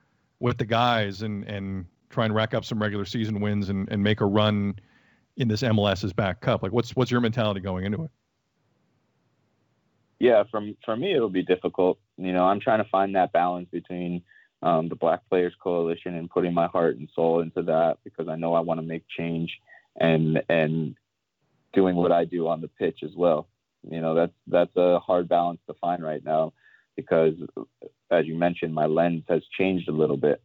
with the guys and and try and rack up some regular season wins and, and make a run in this MLS is Back cup? Like what's what's your mentality going into it? Yeah, from for me it'll be difficult. You know, I'm trying to find that balance between um, the Black Players Coalition and putting my heart and soul into that because I know I want to make change and and doing what I do on the pitch as well. You know, that's that's a hard balance to find right now because as you mentioned, my lens has changed a little bit,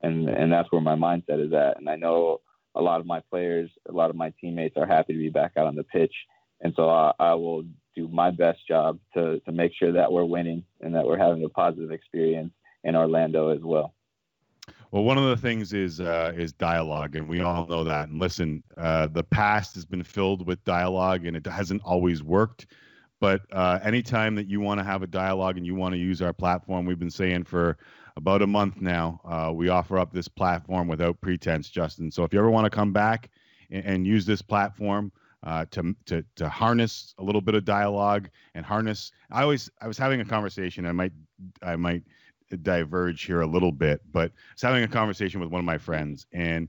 and and that's where my mindset is at. And I know a lot of my players, a lot of my teammates are happy to be back out on the pitch, and so I, I will do my best job to to make sure that we're winning and that we're having a positive experience in Orlando as well. Well, one of the things is uh, is dialogue, and we all know that. And listen, uh, the past has been filled with dialogue, and it hasn't always worked. But uh, anytime that you want to have a dialogue and you want to use our platform, we've been saying for about a month now, uh, we offer up this platform without pretense, Justin. So if you ever want to come back and, and use this platform uh, to, to to harness a little bit of dialogue and harness, I always I was having a conversation. I might I might diverge here a little bit, but I was having a conversation with one of my friends and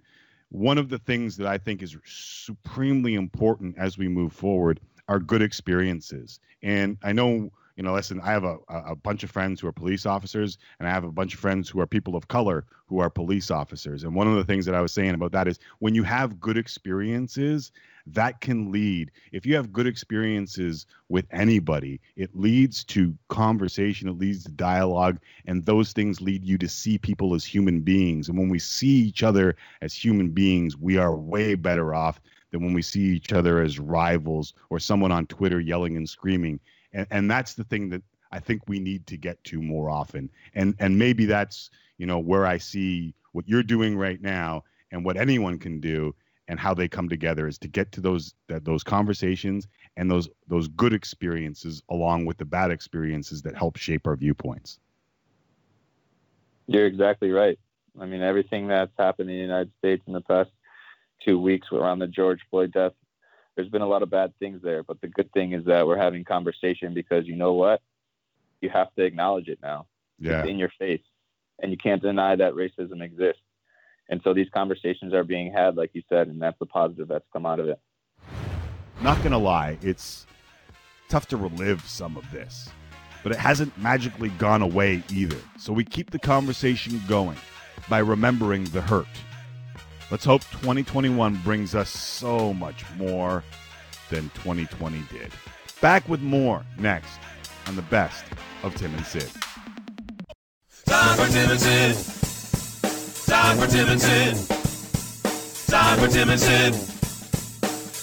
one of the things that I think is supremely important as we move forward are good experiences. And I know, you know, listen, I have a, a bunch of friends who are police officers, and I have a bunch of friends who are people of color who are police officers. And one of the things that I was saying about that is when you have good experiences, that can lead, if you have good experiences with anybody, it leads to conversation, it leads to dialogue, and those things lead you to see people as human beings. And when we see each other as human beings, we are way better off than when we see each other as rivals or someone on Twitter yelling and screaming. And, and that's the thing that I think we need to get to more often. And and maybe that's you know where I see what you're doing right now and what anyone can do and how they come together is to get to those that those conversations and those those good experiences along with the bad experiences that help shape our viewpoints. You're exactly right. I mean, everything that's happened in the United States in the past two weeks around the George Floyd death. There's been a lot of bad things there, but the good thing is that we're having conversation because you know what? You have to acknowledge it now. Yeah. It's in your face. And you can't deny that racism exists. And so these conversations are being had, like you said, and that's the positive that's come out of it. Not gonna lie, it's tough to relive some of this, but it hasn't magically gone away either. So we keep the conversation going by remembering the hurt. Let's hope 2021 brings us so much more than 2020 did. Back with more next on the best of Tim and Sid. Time for Tim and Sid. Time for Tim and Sid. Time for Tim and Sid.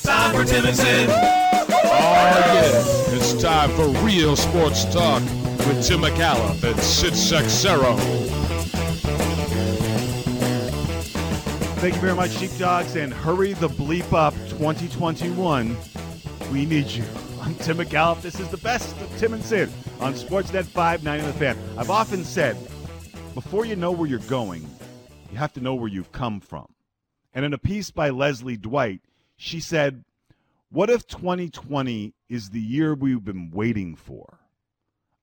Time for Tim and Sid. Oh, yeah. It's time for real sports talk with Tim Micallef and Sid Seixeiro. Thank you very much, Sheepdogs, and hurry the bleep up 2021. We need you. I'm Tim Micallef. This is the best of Tim and Sid on Sportsnet 590 The Fan. I've often said, before you know where you're going, you have to know where you've come from. And in a piece by Leslie Dwight, she said, What if 2020 is the year we've been waiting for?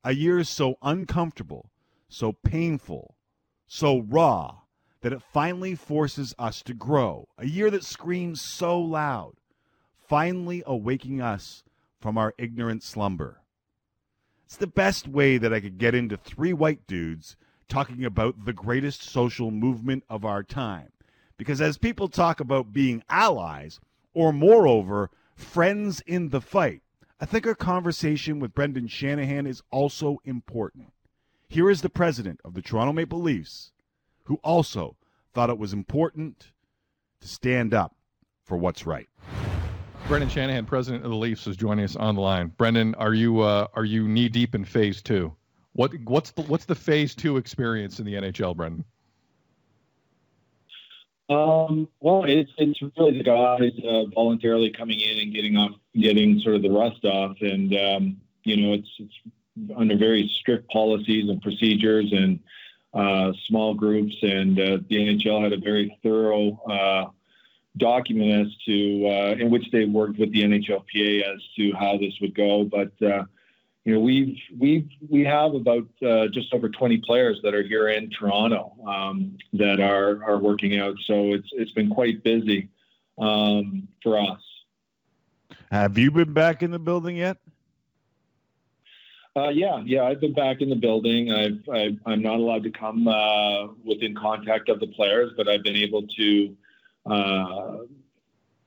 A year so uncomfortable, so painful, so raw that it finally forces us to grow. A year that screams so loud, finally awaking us from our ignorant slumber. It's the best way that I could get into three white dudes talking about the greatest social movement of our time. Because as people talk about being allies, or moreover, friends in the fight, I think our conversation with Brendan Shanahan is also important. Here is the president of the Toronto Maple Leafs, who also thought it was important to stand up for what's right. Brendan Shanahan, president of the Leafs, is joining us on the line. Brendan, are you uh, are you knee deep in phase two? What what's the what's the phase two experience in the NHL, Brendan? Um, well, it's it's really the guys uh, voluntarily coming in and getting off, getting sort of the rust off, and um, you know, it's it's under very strict policies and procedures and small groups, and uh, the NHL had a very thorough uh, document as to uh, in which they worked with the NHLPA as to how this would go. But uh, you know, we've we've we have about uh, just over 20 players that are here in Toronto um, that are are working out. So it's it's been quite busy um, for us. Have you been back in the building yet? Uh, yeah, yeah, I've been back in the building. I've, I, am not allowed to come uh, within contact of the players, but I've been able to uh,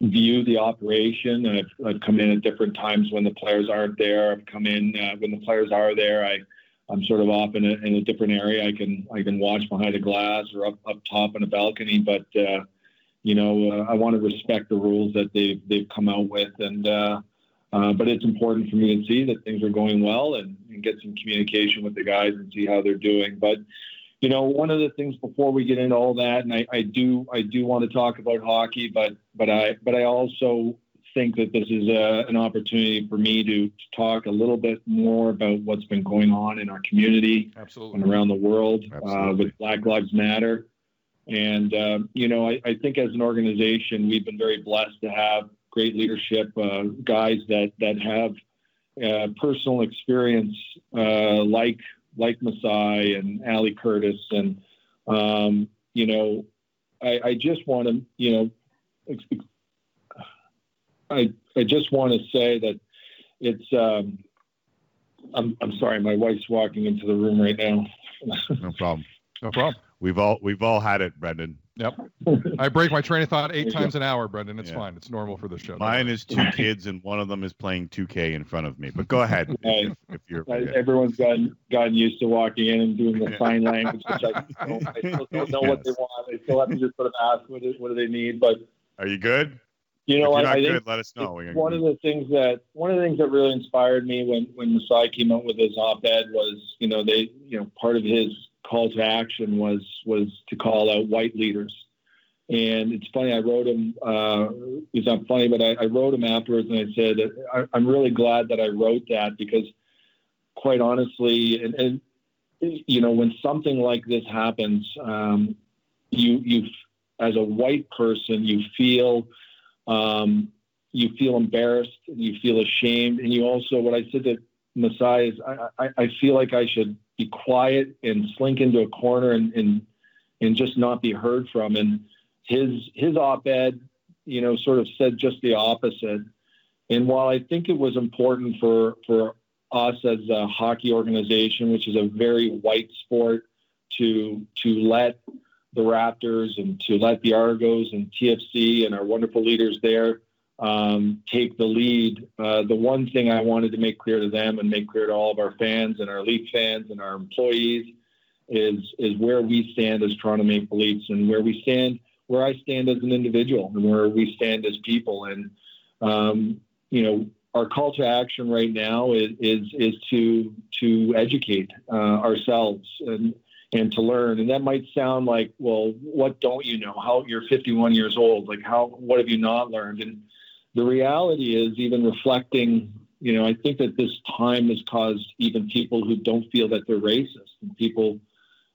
view the operation. I've, I've, come in at different times when the players aren't there. I've come in uh, when the players are there. I, I'm sort of off in a, in a different area. I can I can watch behind a glass or up up top on a balcony, but uh, you know uh, I want to respect the rules that they've they've come out with and. Uh, but it's important for me to see that things are going well and, and, get some communication with the guys and see how they're doing. But you know, one of the things before we get into all that, and I, I do I do want to talk about hockey, but but I but I also think that this is a, an opportunity for me to, to, talk a little bit more about what's been going on in our community Absolutely. and around the world uh, with Black Lives Matter. And, um, you know, I, I, think as an organization, we've been very blessed to have great leadership, uh, guys that that have uh, personal experience uh, like like Masai and Ali Curtis, and um, you know, I, I just want to you know, I I just want to say that it's. Um, I'm I'm sorry, my wife's walking into the room right now. no problem. No problem. We've all we've all had it, Brendan. Yep. I break my train of thought eight times an hour, Brendan. It's yeah. fine. It's normal for the show. Mine is two kids, and one of them is playing 2K in front of me. But go ahead. if, if, you're everyone's gotten gotten used to walking in and doing the sign [LAUGHS] language, which I, I still don't know yes. what they want. I still have to just sort of ask what, what do they need. But are you good? You know, I, I, good, think let us know. One of the things that one of the things that really inspired me when when Masai came out with his op-ed was, you know, they, you know, part of his call to action was was to call out white leaders. And it's funny, I wrote him. Uh, it's not funny, but I, I wrote him afterwards, and I said, I, am really glad that I wrote that because, quite honestly, and, and you know, when something like this happens, um, you you as a white person, you feel um, you feel embarrassed, you feel ashamed, and you also what I said to Masai is I, I, I feel like I should be quiet and slink into a corner and, and and just not be heard from. And his his op-ed, you know, sort of said just the opposite. And while I think it was important for for us as a hockey organization, which is a very white sport, to to let the Raptors and to let the Argos and TFC and our wonderful leaders there um, take the lead. Uh, the one thing I wanted to make clear to them and make clear to all of our fans and our Leaf fans and our employees is is where we stand as Toronto Maple Leafs and where we stand, where I stand as an individual and where we stand as people. And um, you know, our call to action right now is is, is to to educate uh, ourselves and and to learn. And that might sound like, well, what don't you know? How you're 51 years old? Like how? What have you not learned? And the reality is, even reflecting, you know, I think that this time has caused even people who don't feel that they're racist and people.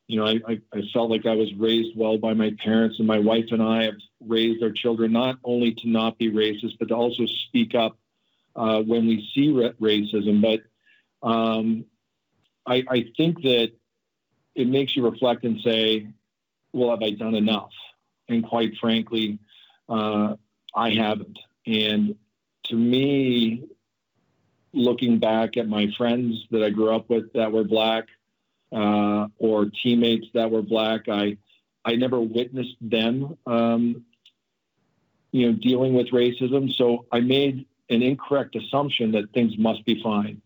You know, I, I, felt like I was raised well by my parents, and my wife and I have raised our children not only to not be racist, but to also speak up uh, when we see ra- racism. But um, I, I think that it makes you reflect and say, well, have I done enough? And quite frankly, uh, I haven't. And to me, looking back at my friends that I grew up with that were black, uh, or teammates that were black, I I never witnessed them, um, you know, dealing with racism. So I made an incorrect assumption that things must be fine.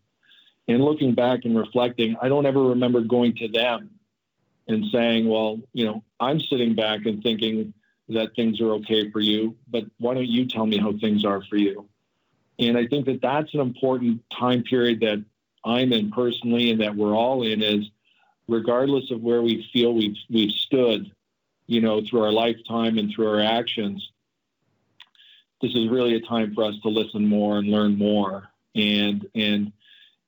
And looking back and reflecting, I don't ever remember going to them and saying, "Well, you know, I'm sitting back and thinking." That things are okay for you, but why don't you tell me how things are for you? And I think that that's an important time period that I'm in personally and that we're all in is regardless of where we feel we've, we've stood, you know, through our lifetime and through our actions, this is really a time for us to listen more and learn more. And, and,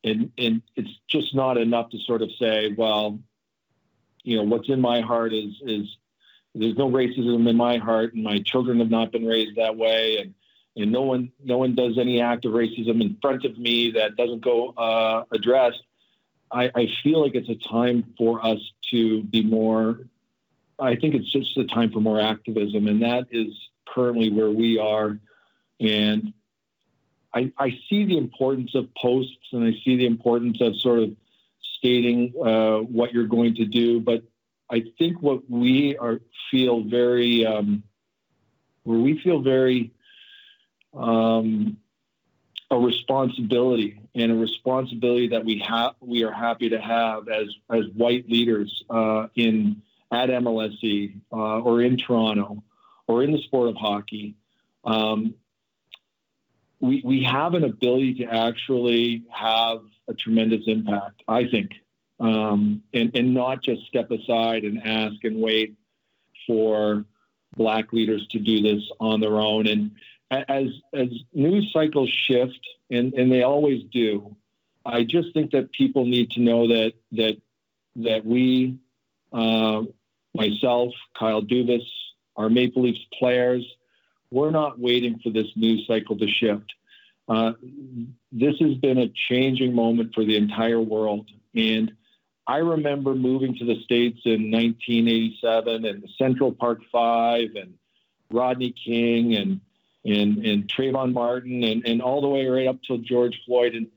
and, and it's just not enough to sort of say, well, you know, what's in my heart is, is, there's no racism in my heart, and my children have not been raised that way, and and no one no one does any act of racism in front of me that doesn't go uh, addressed. I, I feel like it's a time for us to be more. I think it's just a time for more activism, and that is currently where we are. And I, I see the importance of posts, and I see the importance of sort of stating uh, what you're going to do, but I think what we are feel very um, where we feel very um, a responsibility and a responsibility that we have we are happy to have as as white leaders uh, in at MLSE uh, or in Toronto or in the sport of hockey. Um, we, we have an ability to actually have a tremendous impact, I think, um, and, and not just step aside and ask and wait for black leaders to do this on their own. And as as news cycles shift, and, and they always do, I just think that people need to know that that that we, uh, myself, Kyle Dubas, our Maple Leafs players, we're not waiting for this news cycle to shift. Uh, this has been a changing moment for the entire world, and I remember moving to the States in 1987 and Central Park Five and Rodney King and and, and Trayvon Martin and, and all the way right up till George Floyd. And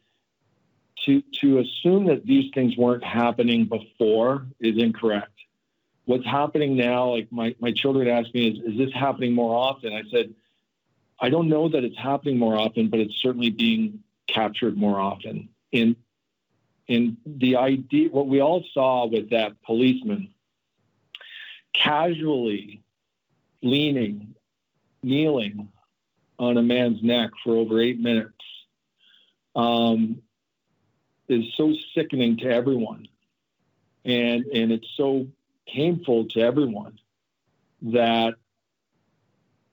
to, to assume that these things weren't happening before is incorrect. What's happening now, like my, my children ask me, is, is this happening more often? I said, I don't know that it's happening more often, but it's certainly being captured more often. And and the idea, what we all saw with that policeman casually leaning, kneeling on a man's neck for over eight minutes um, is so sickening to everyone. And, and it's so painful to everyone that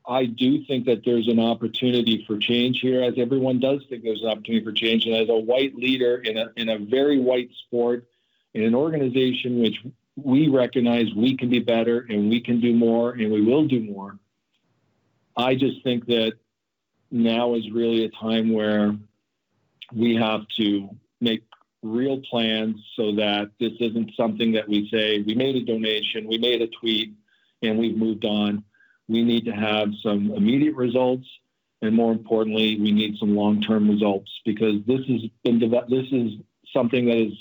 I do think that there's an opportunity for change here, as everyone does think there's an opportunity for change. And as a white leader in a, in a very white sport, in an organization which we recognize we can be better and we can do more and we will do more, I just think that now is really a time where we have to make real plans so that this isn't something that we say we made a donation, we made a tweet, and we've moved on. We need to have some immediate results, and more importantly, we need some long-term results because this has been this is something that is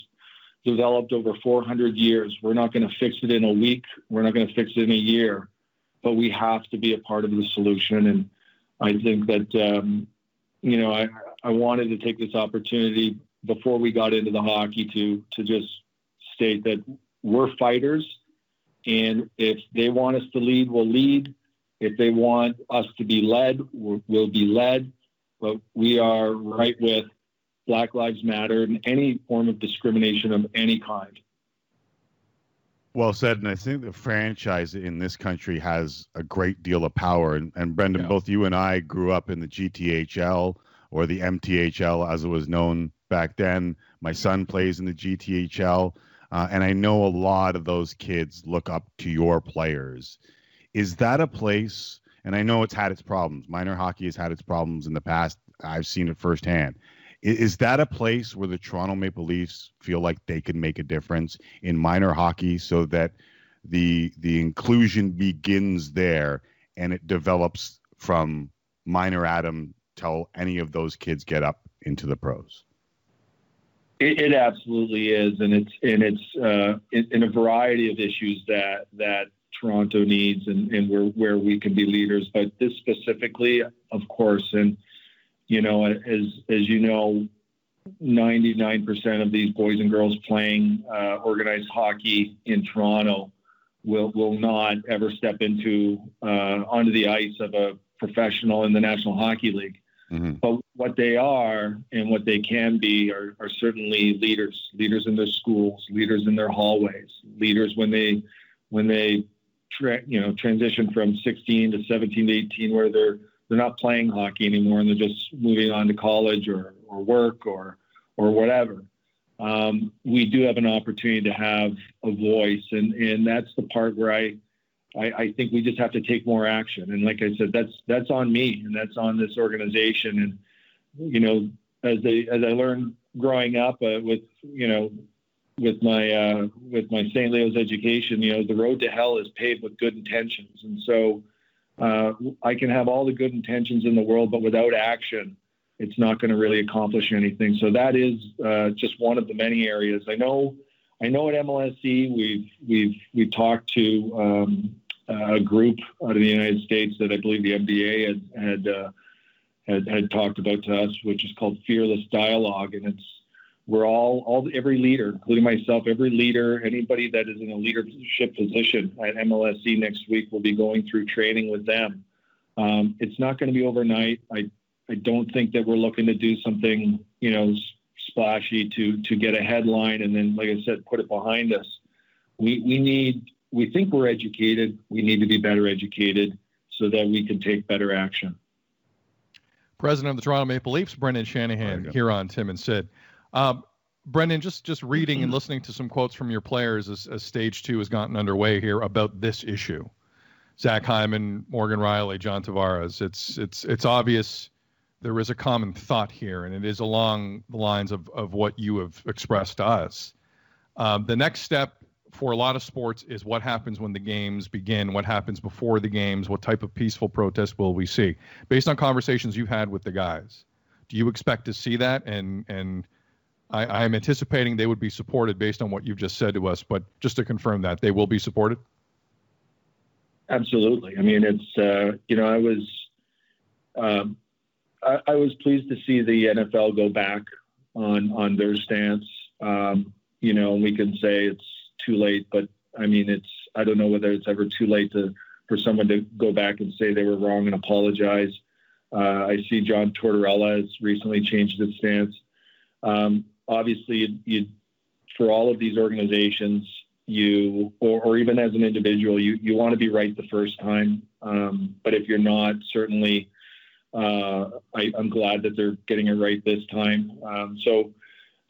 developed over 400 years. We're not going to fix it in a week. We're not going to fix it in a year, but we have to be a part of the solution. And I think that um, you know I I wanted to take this opportunity before we got into the hockey to to just state that we're fighters, and if they want us to lead, we'll lead. If they want us to be led, we'll be led. But we are right with Black Lives Matter and any form of discrimination of any kind. Well said, and I think the franchise in this country has a great deal of power. And, and Brendan, yeah. both you and I grew up in the GTHL or the MTHL, as it was known back then. My son plays in the GTHL, uh, and I know a lot of those kids look up to your players. Is that a place? And I know it's had its problems. Minor hockey has had its problems in the past. I've seen it firsthand. Is that a place where the Toronto Maple Leafs feel like they can make a difference in minor hockey so that the the inclusion begins there and it develops from minor atom till any of those kids get up into the pros? It, it absolutely is, and it's and it's uh, in, in, a variety of issues that that Toronto needs, and, and where where we can be leaders. But this specifically, of course, and you know, as as you know, 99% of these boys and girls playing uh, organized hockey in Toronto will will not ever step into uh, onto the ice of a professional in the National Hockey League. Mm-hmm. But what they are and what they can be are, are certainly leaders, leaders in their schools, leaders in their hallways, leaders when they when they tra- you know transition from 16 to 17 to 18, where they're they're not playing hockey anymore and they're just moving on to college or, or work or or whatever. Um, we do have an opportunity to have a voice, and and that's the part where I, I, I think we just have to take more action. And like I said, that's that's on me and that's on this organization. And you know, as they as I learned growing up uh, with you know with my uh, with my St. Leo's education, you know, the road to hell is paved with good intentions, and so uh, I can have all the good intentions in the world, but without action, it's not going to really accomplish anything. So that is uh, just one of the many areas. I know. I know at MLSE we've we've we've talked to um, a group out of the United States that I believe the NBA had had, uh, had had talked about to us, which is called Fearless Dialogue, and it's we're all all every leader, including myself, every leader, anybody that is in a leadership position at MLSE next week will be going through training with them. Um, it's not going to be overnight. I I don't think that we're looking to do something you know splashy to to get a headline and then, like I said, put it behind us. We we need we think we're educated. We need to be better educated so that we can take better action. President of the Toronto Maple Leafs, Brendan Shanahan, here on Tim and Sid. Um, Brendan, just just reading and listening to some quotes from your players as, as stage two has gotten underway here about this issue. Zach Hyman, Morgan Rielly, John Tavares. It's it's it's obvious there is a common thought here, and it is along the lines of of what you have expressed to us. Um, the next step for a lot of sports is what happens when the games begin, what happens before the games, what type of peaceful protest will we see? Based on conversations you've had with the guys, do you expect to see that? And and I, am anticipating they would be supported based on what you've just said to us. But just to confirm that, they will be supported. Absolutely. I mean, it's uh, you know, I was um, I, I, was pleased to see the NFL go back on on their stance. Um, you know, we can say it's too late, but I mean, it's I don't know whether it's ever too late to for someone to go back and say they were wrong and apologize. Uh, I see John Tortorella has recently changed his stance. Um, obviously, you, for all of these organizations, you or, or even as an individual, you you want to be right the first time. Um, but if you're not, certainly, uh, I, am glad that they're getting it right this time. Um, so.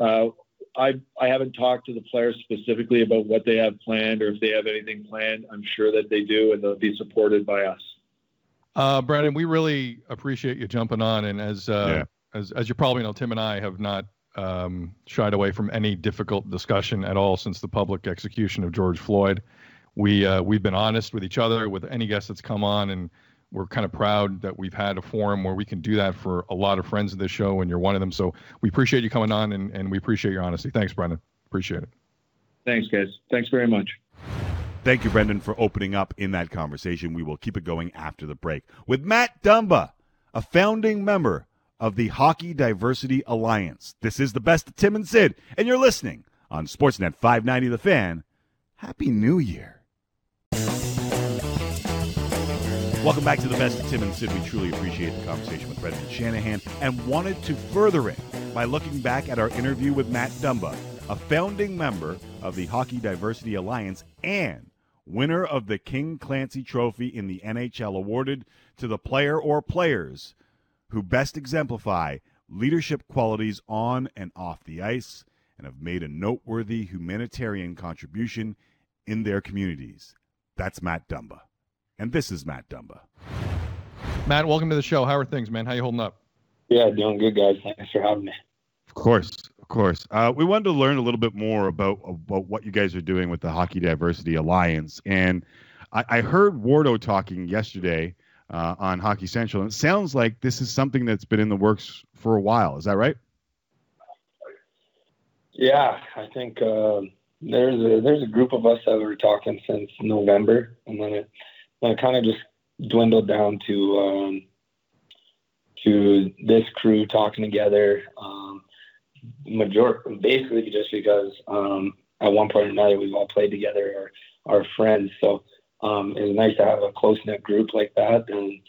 Uh, I I haven't talked to the players specifically about what they have planned or if they have anything planned. I'm sure that they do, and they'll be supported by us. Uh, Brandon, we really appreciate you jumping on, and as uh, yeah. as as you probably know, Tim and I have not um, shied away from any difficult discussion at all since the public execution of George Floyd. We uh, we've been honest with each other, with any guest that's come on, and we're kind of proud that we've had a forum where we can do that for a lot of friends of this show, and you're one of them. So we appreciate you coming on, and, and we appreciate your honesty. Thanks, Brendan. Appreciate it. Thanks, guys. Thanks very much. Thank you, Brendan, for opening up in that conversation. We will keep it going after the break with Matt Dumba, a founding member of the Hockey Diversity Alliance. This is the best of Tim and Sid, and you're listening on Sportsnet 590 The Fan. Happy New Year. Welcome back to the best of Tim and Sid. We truly appreciate the conversation with Brendan Shanahan and wanted to further it by looking back at our interview with Matt Dumba, a founding member of the Hockey Diversity Alliance and winner of the King Clancy Trophy in the NHL, awarded to the player or players who best exemplify leadership qualities on and off the ice and have made a noteworthy humanitarian contribution in their communities. That's Matt Dumba. And this is Matt Dumba. Matt, welcome to the show. How are things, man? How you holding up? Yeah, doing good, guys. Thanks for having me. Of course, of course. Uh, we wanted to learn a little bit more about about what you guys are doing with the Hockey Diversity Alliance, and I, I heard Wardo talking yesterday uh, on Hockey Central, and it sounds like this is something that's been in the works for a while. Is that right? Yeah, I think uh, there's a there's a group of us that were talking since November, and then it it kind of just dwindled down to um, to this crew talking together. Um, major basically just because um, at one point or another we've all played together, or our friends. So um, it's nice to have a close knit group like that. And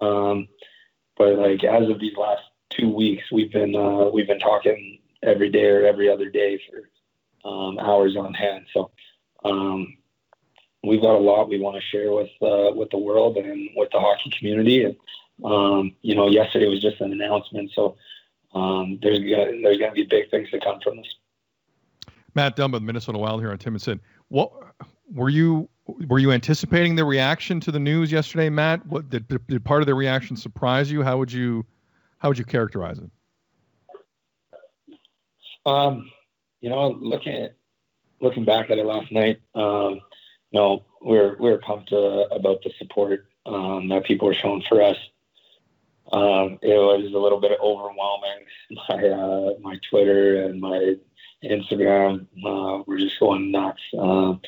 um, but like as of these last two weeks, we've been uh, we've been talking every day or every other day for um, hours on hand. So um, we've got a lot we want to share with uh, with the world and with the hockey community. And um, you know, yesterday was just an announcement, so um, there's gonna, there's going to be big things to come from this. Matt Dumba, the Minnesota Wild here on Tim and Sid. What were you were you anticipating the reaction to the news yesterday, Matt? What did, did part of the reaction surprise you? How would you how would you characterize it? Um, you know, looking at looking back at it last night, um, you know, we're we're pumped uh, about the support um, that people are showing for us. Um, it was a little bit overwhelming. [LAUGHS] My uh, my Twitter and my Instagram uh, were just going nuts. Um,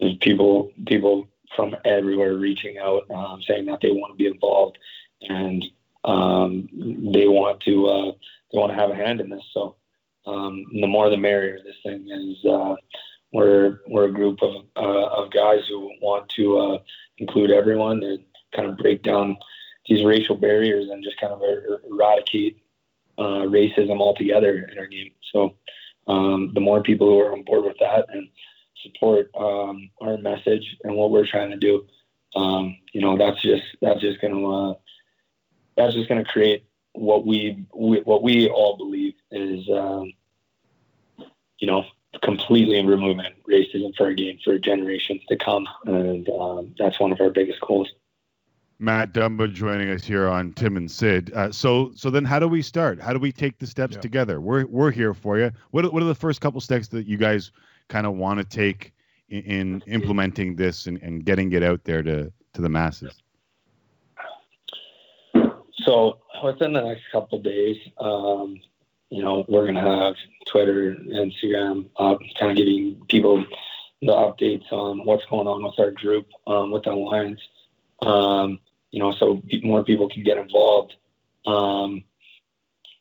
there's people people from everywhere reaching out, um, saying that they want to be involved and um, they want to uh, they want to have a hand in this. So um, the more the merrier. This thing is uh, we're we're a group of uh, of guys who want to uh, include everyone and kind of break down these racial barriers and just kind of er, eradicate uh, racism altogether in our game. So um, the more people who are on board with that and support um, our message and what we're trying to do, um, you know, that's just that's just gonna uh, that's just gonna create what we, we what we all believe is um, you know completely removing racism for our game for generations to come, and um, that's one of our biggest goals. Matt Dumba joining us here on Tim and Sid. Uh, so, so then, how do we start? How do we take the steps yeah. together? We're we're here for you. What what are the first couple steps that you guys kind of want to take in, in, implementing this and, and getting it out there to to the masses? So within the next couple days, um, you know, we're going to have Twitter, Instagram, uh, kind of giving people the updates on what's going on with our group, um, with the alliance, um, you know, so more people can get involved. Um,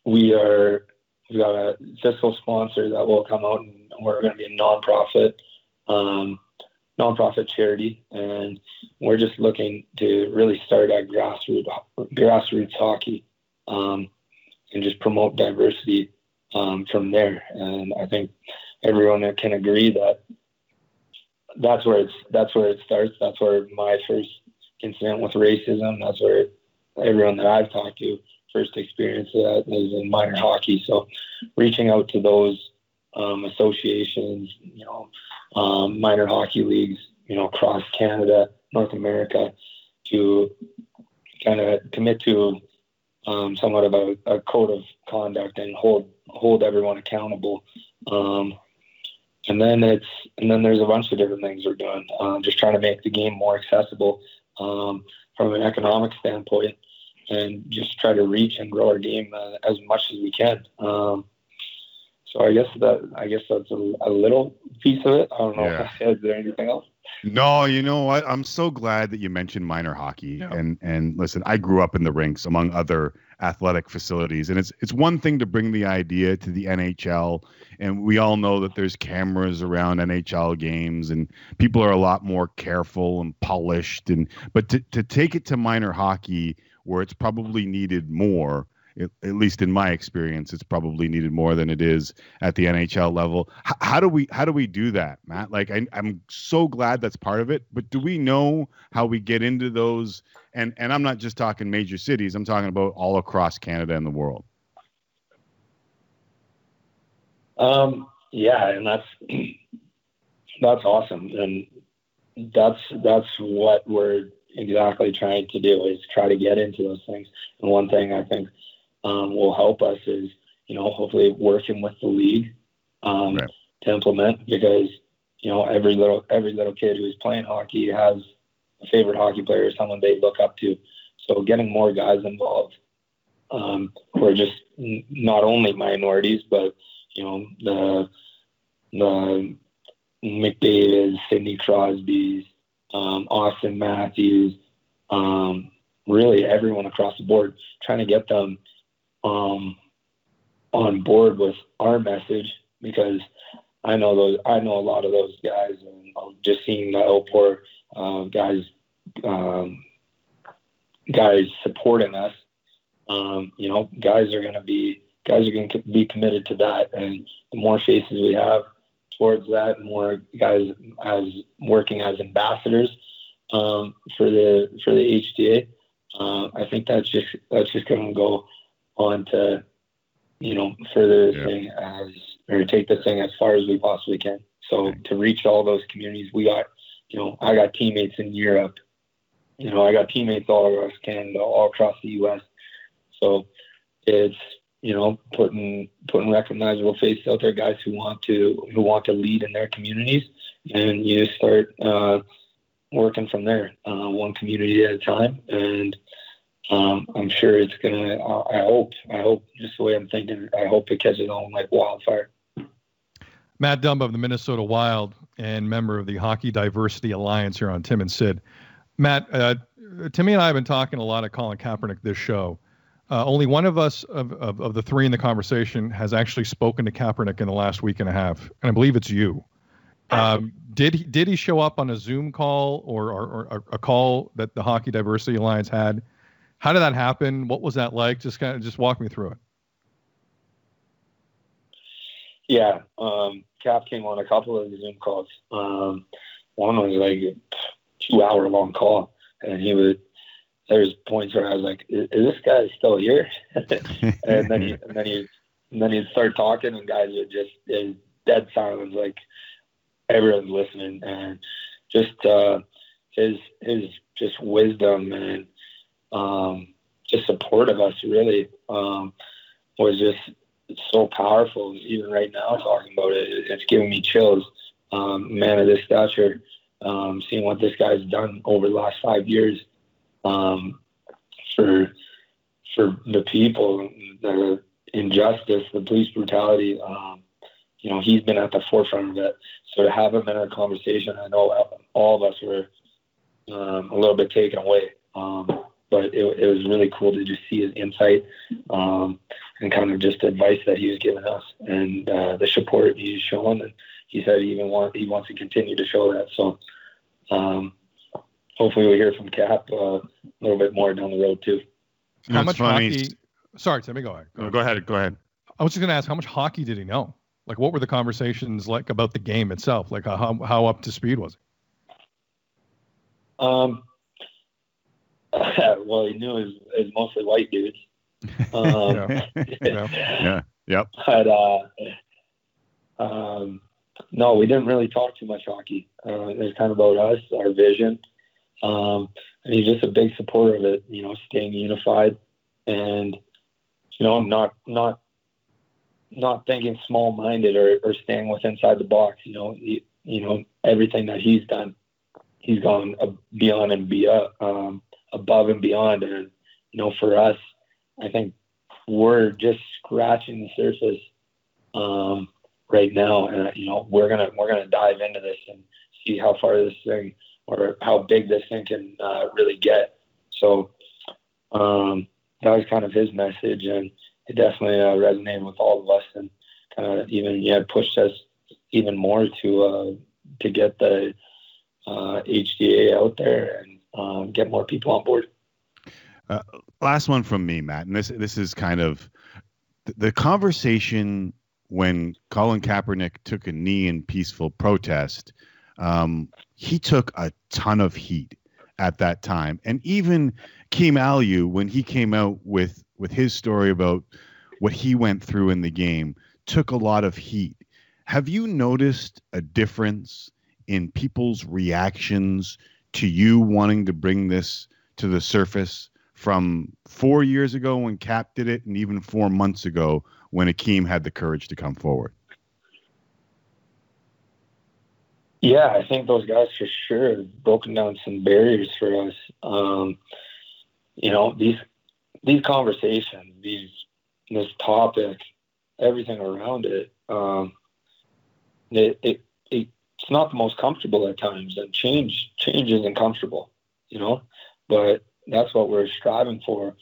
we are, we've got a fiscal sponsor that will come out and we're going to be a nonprofit, um, nonprofit charity. And we're just looking to really start at grassroots, grassroots hockey. Um, and just promote diversity um, from there. And I think everyone can agree that that's where it's that's where it starts. That's where my first incident with racism. That's where everyone that I've talked to first experienced that is in minor hockey. So reaching out to those um, associations, you know, um, minor hockey leagues, you know, across Canada, North America, to kind of commit to um, somewhat of a, a, code of conduct and hold hold everyone accountable. Um, and then it's and then there's a bunch of different things we're doing. Uh, just trying to make the game more accessible um, from an economic standpoint, and just try to reach and grow our game uh, as much as we can. So I guess that I guess that's a, a little piece of it. I don't know. Yeah. Is there anything else? No, you know what? I'm so glad that you mentioned minor hockey. Yeah. And and listen, I grew up in the rinks among other athletic facilities, and it's it's one thing to bring the idea to the NHL, and we all know that there's cameras around NHL games, and people are a lot more careful and polished, and but to to take it to minor hockey where it's probably needed more at least in my experience, it's probably needed more than it is at the NHL level. H- how do we how do we do that, Matt? Like I, I'm so glad that's part of it, but do we know how we get into those? And and I'm not just talking major cities. I'm talking about all across Canada and the world. Um. Yeah, and that's [CLEARS THROAT] that's awesome, and that's that's what we're exactly trying to do is try to get into those things. And one thing I think um, will help us is, you know, hopefully working with the league um, right. to implement because, you know, every little every little kid who's playing hockey has a favorite hockey player, someone they look up to. So getting more guys involved um, who are just n- not only minorities, but you know the the McDavid, Sidney Crosby's, um, Auston Matthews, um, really everyone across the board, trying to get them um, on board with our message because I know those I know a lot of those guys and just seeing the Outpour uh, guys um, guys supporting us. Um, you know, guys are going to be guys are going to be committed to that, and the more faces we have towards that, more guys as working as ambassadors um, for the for the HDA. Uh, I think that's just that's just going to go on to, you know, further yeah. thing as or take this thing as far as we possibly can. So to reach all those communities, we got, you know, I got teammates in Europe. You know, I got teammates all across Canada, all across the U.S. So it's you know putting putting recognizable faces out there, guys who want to who want to lead in their communities, and you start uh, working from there, uh, one community at a time, and um, I'm sure it's gonna. I hope. I hope just the way I'm thinking. I hope it catches on like wildfire. Matt Dumba of the Minnesota Wild and member of the Hockey Diversity Alliance here on Tim and Sid. Matt, uh, Timmy and I have been talking a lot of Colin Kaepernick this show. Uh, only one of us of, of, of, the three in the conversation has actually spoken to Kaepernick in the last week and a half, and I believe it's you. Um, did he did he show up on a Zoom call or, or, or a call that the Hockey Diversity Alliance had? How did that happen? What was that like? Just kind of just walk me through it. Yeah, um, Cap came on a couple of Zoom calls. Um, one was like a two hour long call, and he would. There's points where I was like, "Is, is this guy still here?" [LAUGHS] and then he, and then he, and then he'd start talking, and guys would just in dead silence, like everyone's listening, and just uh, his his just wisdom and um, just support of us really um, was just so powerful. Even right now, talking about it, it's giving me chills. Um, man of this stature, um, seeing what this guy's done over the last five years um, for for the people, the injustice, the police brutality. Um, you know, he's been at the forefront of it. So to have him in our conversation, I know all of us were um, a little bit taken away. Um, but it, it was really cool to just see his insight um, and kind of just advice that he was giving us and uh, the support he's showing. And he said he even want he wants to continue to show that. So um, hopefully we'll hear from Cap uh, a little bit more down the road too. How much funny. hockey? Sorry, Timmy, go ahead. Go, ahead. go ahead. Go ahead. I was just going to ask, how much hockey did he know? Like, what were the conversations like about the game itself? Like, how how up to speed was he? Um, [LAUGHS] well, he knew it was, it was mostly white dudes. [LAUGHS] Um, yeah. yeah. yeah. Yep. [LAUGHS] But uh, um, no, we didn't really talk too much hockey. Uh, it was kind of about us, our vision, um, and he's just a big supporter of it. You know, staying unified, and you know, not not not thinking small minded or, or staying with inside the box. You know, he, you know everything that he's done, he's gone beyond and beyond, um, above and beyond. And you know, for us, I think we're just scratching the surface um, right now, and you know, we're gonna we're gonna dive into this and see how far this thing or how big this thing can uh, really get. So um, that was kind of his message, and it definitely uh, resonated with all of us, and kind of even yeah pushed us even more to uh, to get the uh, HDA out there and uh, get more people on board. Uh, last one from me, Matt, and this this is kind of the, conversation when Colin Kaepernick took a knee in peaceful protest. Um, he took a ton of heat at that time, and even Keem Aliu, when he came out with with his story about what he went through in the game, took a lot of heat. Have you noticed a difference in people's reactions to you wanting to bring this to the surface from four years ago when Cap did it, and even four months ago when Akeem had the courage to come forward? Yeah, I think those guys for sure have broken down some barriers for us. Um, you know, these these conversations, these this topic, everything around it, um, it, it, it it's not the most comfortable at times, and change change isn't comfortable, you know. But that's what we're striving for.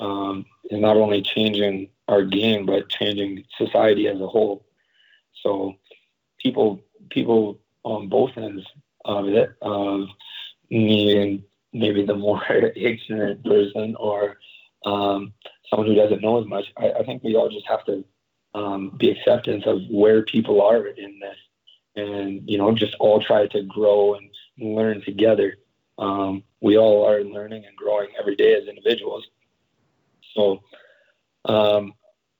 Um, is not only changing our game, but changing society as a whole. So people people on both ends of it, of me and maybe the more [LAUGHS] ignorant person or um, someone who doesn't know as much. I, I think we all just have to um, be acceptance of where people are in this, and you know, just all try to grow and learn together. Um, we all are learning and growing every day as individuals. So, um,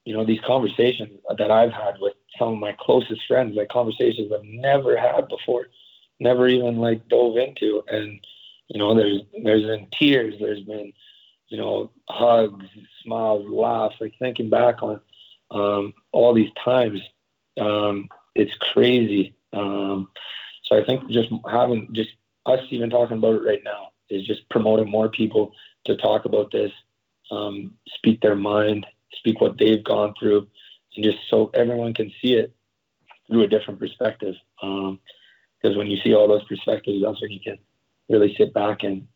you know, these conversations that I've had with some of my closest friends, like conversations I've never had before, never even like dove into, and you know, there's there's been tears, there's been you know, hugs, smiles, laughs, like thinking back on um, all these times. Um, it's crazy. Um, so I think just having just us even talking about it right now is just promoting more people to talk about this, um, speak their mind, speak what they've gone through, and just so everyone can see it through a different perspective. Because um, when you see all those perspectives, that's when you can really sit back and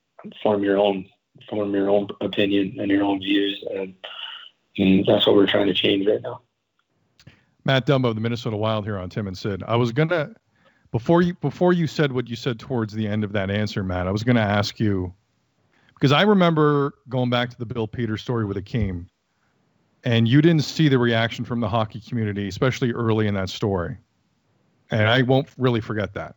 form your own form your own opinion and your own views, and, and that's what we're trying to change right now. Matt Dumba, the Minnesota Wild, here on Tim and Sid. I was gonna before you before you said what you said towards the end of that answer, Matt. I was gonna ask you because I remember going back to the Bill Peters story with Akeem, and you didn't see the reaction from the hockey community, especially early in that story, and I won't really forget that.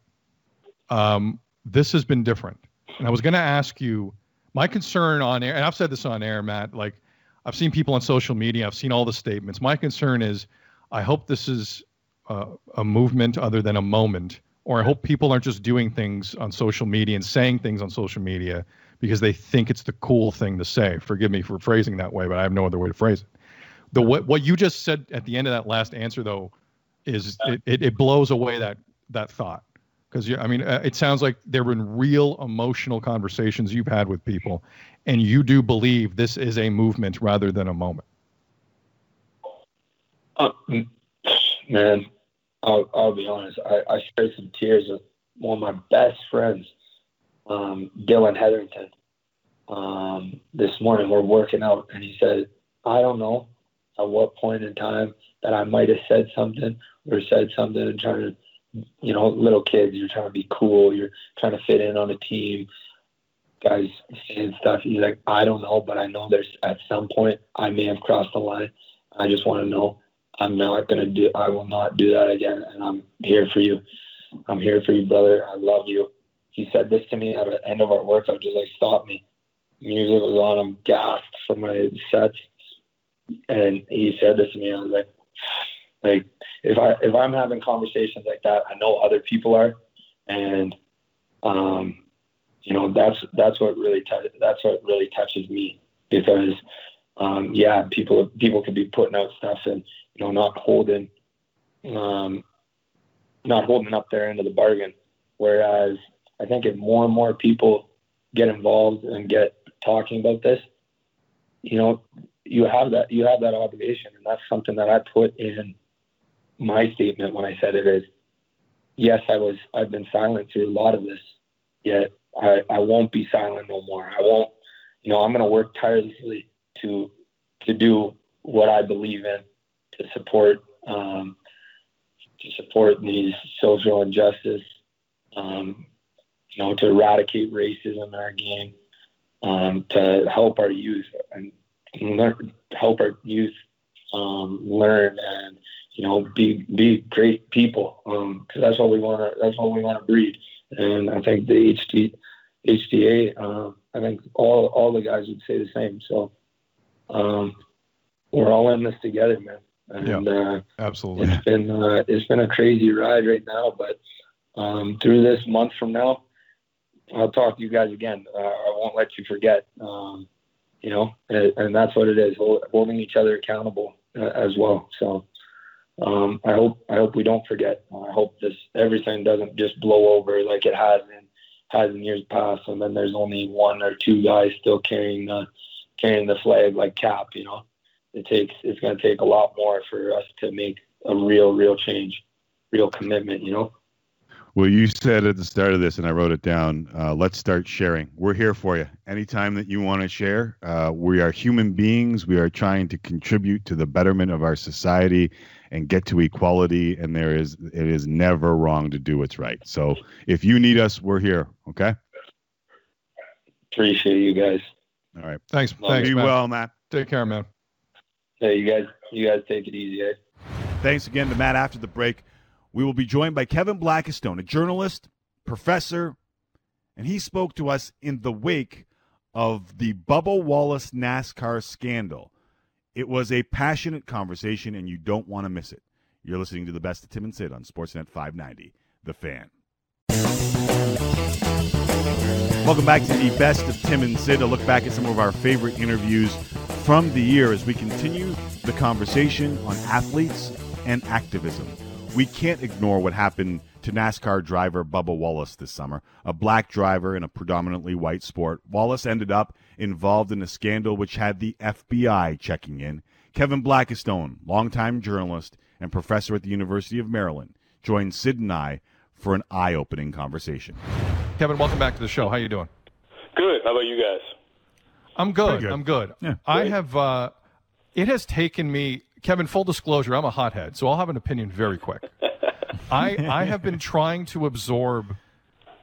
Um, this has been different, and I was going to ask you my concern on air, and I've said this on air, Matt, like I've seen people on social media, I've seen all the statements. My concern is I hope this is uh, a movement other than a moment, or I hope people aren't just doing things on social media and saying things on social media because they think it's the cool thing to say. Forgive me for phrasing that way, but I have no other way to phrase it. The what, what you just said at the end of that last answer, though, is it, it, it blows away that that thought because I mean, uh, it sounds like there have been real emotional conversations you've had with people, and you do believe this is a movement rather than a moment. Uh, man, I'll, I'll be honest. I, I shared some tears with one of my best friends, um, Dylan Hetherington. Um, this morning we're working out, and he said, "I don't know at what point in time that I might have said something or said something and trying to." you know, little kids, you're trying to be cool, you're trying to fit in on a team. Guys saying stuff. He's like, I don't know, but I know there's at some point I may have crossed the line. I just want to know I'm not gonna do. I will not do that again, and I'm here for you. I'm here for you, brother. I love you. He said this to me at the end of our workout. Just like, stop me. Music was on. I'm gasped from my sets, and he said this to me. I was like, like if I if I'm having conversations like that, I know other people are, and um, you know that's that's what really t- that's what really touches me because um, yeah, people people could be putting out stuff and you know not holding, um, not holding up their end of the bargain. Whereas I think if more and more people get involved and get talking about this, you know, you have that you have that obligation, and that's something that I put in my statement when I said it is. Yes, I was. I've been silent through a lot of this, yet I, I won't be silent no more. I won't. You know, I'm going to work tirelessly to to do what I believe in to support um, to support these social injustice, um, you know, to eradicate racism in our game, um, to help our youth and learn, help our youth um, learn and you know be be great people because um, that's what we want to that's what we want to breed. And I think the HD HDA, uh, I think all all the guys would say the same. So um, we're all in this together, man. And yeah, uh, absolutely. It's been uh, it's been a crazy ride right now, but um, through this month from now, I'll talk to you guys again. Uh, I won't let you forget. Um, you know, and, and, that's what it is, holding each other accountable uh, as well. So um, I hope I hope we don't forget. I hope this everything doesn't just blow over like it has in has in years past, and then there's only one or two guys still carrying the carrying the flag like Cap. You know, it takes it's going to take a lot more for us to make a real real change, real commitment. You know. Well, you said at the start of this, and I wrote it down. Uh, let's start sharing. We're here for you. Anytime that you want to share, uh, we are human beings. We are trying to contribute to the betterment of our society and get to equality. And there is, it is never wrong to do what's right. So if you need us, we're here. Okay. Appreciate you guys. All right. Thanks. Love Thanks. Be Matt. well, Matt. Take care, man. Hey, you guys. You guys take it easy. Eh? Thanks again to Matt. After the break. We will be joined by Kevin Blackistone, a journalist, professor, and he spoke to us in the wake of the Bubba Wallace NASCAR scandal. It was a passionate conversation, and you don't want to miss it. You're listening to the best of Tim and Sid on Sportsnet 590, The Fan. Welcome back to the best of Tim and Sid. A look back at some of our favorite interviews from the year as we continue the conversation on athletes and activism. We can't ignore what happened to NASCAR driver Bubba Wallace this summer, a black driver in a predominantly white sport. Wallace ended up involved in a scandal which had the FBI checking in. Kevin Blackistone, longtime journalist and professor at the University of Maryland, joined Sid and I for an eye-opening conversation. Kevin, welcome back to the show. How are you doing? Good. How about you guys? I'm good. good. I'm good. Yeah, I have. Uh, it has taken me Kevin, full disclosure, I'm a hothead, so I'll have an opinion very quick. [LAUGHS] I I have been trying to absorb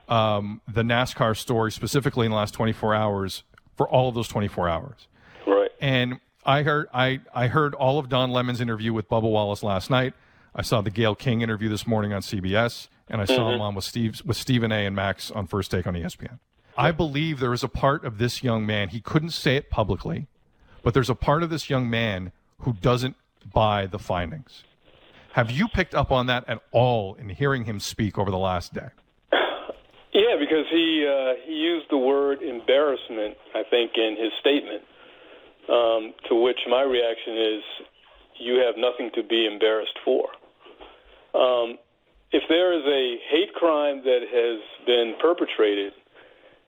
um, the NASCAR story specifically in the last 24 hours for all of those 24 hours. Right. And I heard I I heard all of Don Lemon's interview with Bubba Wallace last night. I saw the Gayle King interview this morning on CBS, and I saw mm-hmm. him on with Steve with Stephen A. and Max on First Take on ESPN. I believe there is a part of this young man. He couldn't say it publicly, but there's a part of this young man who doesn't buy the findings. Have you picked up on that at all in hearing him speak over the last day? Yeah, because he uh, he used the word embarrassment, I think, in his statement. Um, to which my reaction is, you have nothing to be embarrassed for. Um, if there is a hate crime that has been perpetrated,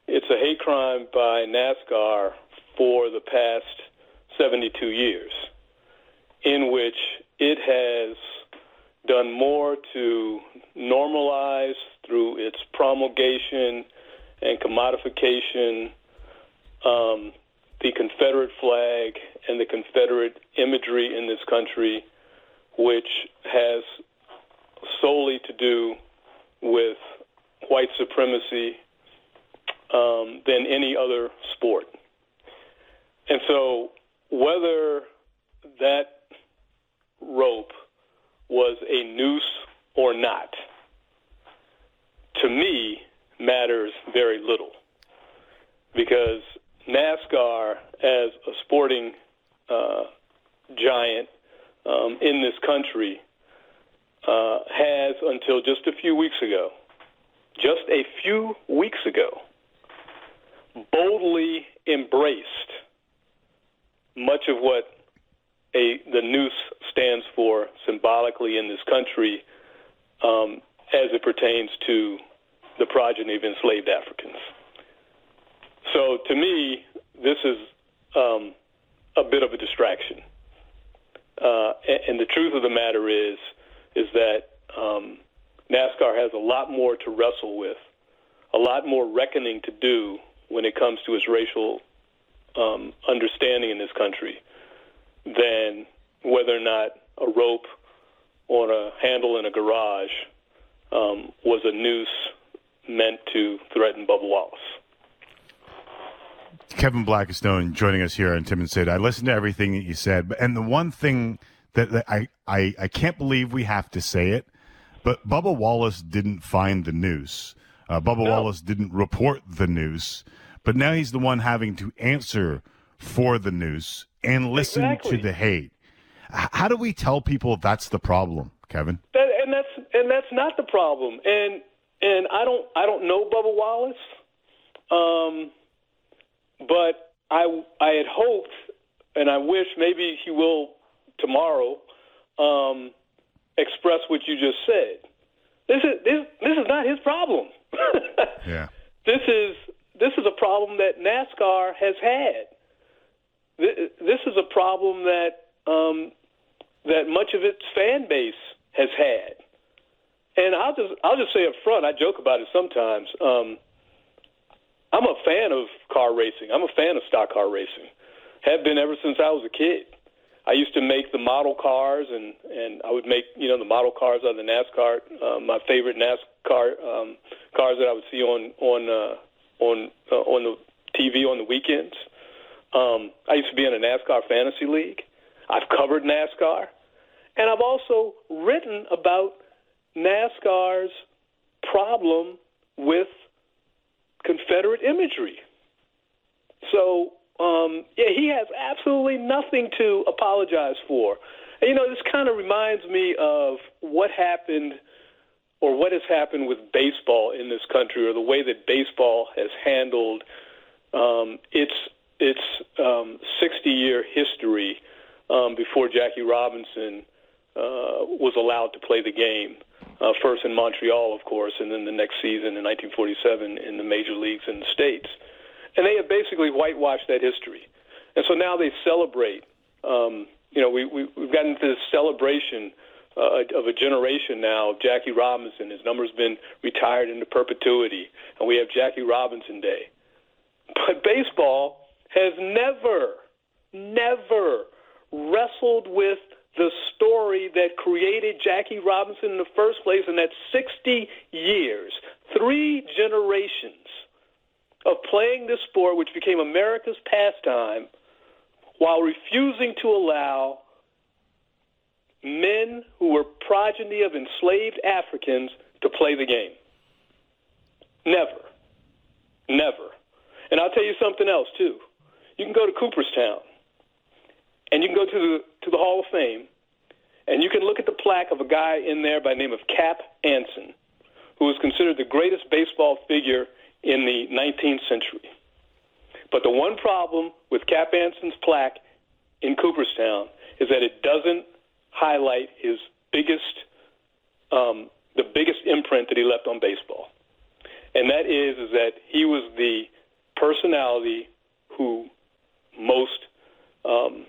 it's a hate crime by NASCAR for the past 72 years in which it has done more to normalize through its promulgation and commodification um, the Confederate flag and the Confederate imagery in this country, which has solely to do with white supremacy um, than any other sport. And so, whether that rope was a noose or not, to me, matters very little. Because NASCAR, as a sporting uh, giant um, in this country, uh, has until just a few weeks ago, just a few weeks ago, boldly embraced much of what a, the noose stands for symbolically in this country um, as it pertains to the progeny of enslaved Africans. So to me, this is um, a bit of a distraction. Uh, and, and the truth of the matter is, is that um, NASCAR has a lot more to wrestle with, a lot more reckoning to do when it comes to its racial um, understanding in this country than whether or not a rope on a handle in a garage um, was a noose meant to threaten Bubba Wallace. Kevin Blackistone joining us here on Tim and Sid. I listened to everything that you said, and the one thing that, that I, I I can't believe we have to say it, but Bubba Wallace didn't find the noose. Uh, Bubba no. Wallace didn't report the noose, but now he's the one having to answer for the noose and listen exactly. to the hate. How do we tell people that's the problem, Kevin? That, and that's and that's not the problem. And and I don't I don't know Bubba Wallace, um, but I I had hoped and I wish maybe he will tomorrow um, express what you just said. This is this this is not his problem. [LAUGHS] yeah. This is this is a problem that NASCAR has had. This is a problem that um, that much of its fan base has had. And I'll just I'll just say up front, I joke about it sometimes. Um, I'm a fan of car racing. I'm a fan of stock car racing. Have been ever since I was a kid. I used to make the model cars, and and I would make you know the model cars out of the NASCAR. Uh, my favorite NASCAR um, cars that I would see on on uh, on uh, on the TV on the weekends. Um, I used to be in a NASCAR fantasy league. I've covered NASCAR, and I've also written about NASCAR's problem with Confederate imagery. So, um, yeah, he has absolutely nothing to apologize for. And, you know, this kind of reminds me of what happened or what has happened with baseball in this country or the way that baseball has handled um, its its um, 60 year history um, before Jackie Robinson uh, was allowed to play the game. Uh, first in Montreal, of course, and then the next season in 1947 in the major leagues in the States. And they have basically whitewashed that history. And so now they celebrate. Um, you know, we, we, we've gotten into this celebration uh, of a generation now of Jackie Robinson. His number's been retired into perpetuity, and we have Jackie Robinson Day. But baseball has never, never wrestled with the story that created Jackie Robinson in the first place, and that 60 years, three generations of playing this sport, which became America's pastime, while refusing to allow men who were progeny of enslaved Africans to play the game. Never. Never. And I'll tell you something else, too. You can go to Cooperstown and you can go to the to the Hall of Fame, and you can look at the plaque of a guy in there by the name of Cap Anson, who was considered the greatest baseball figure in the 19th century. But the one problem with Cap Anson's plaque in Cooperstown is that it doesn't highlight his biggest, um, the biggest imprint that he left on baseball, and that is is that he was the personality who most um,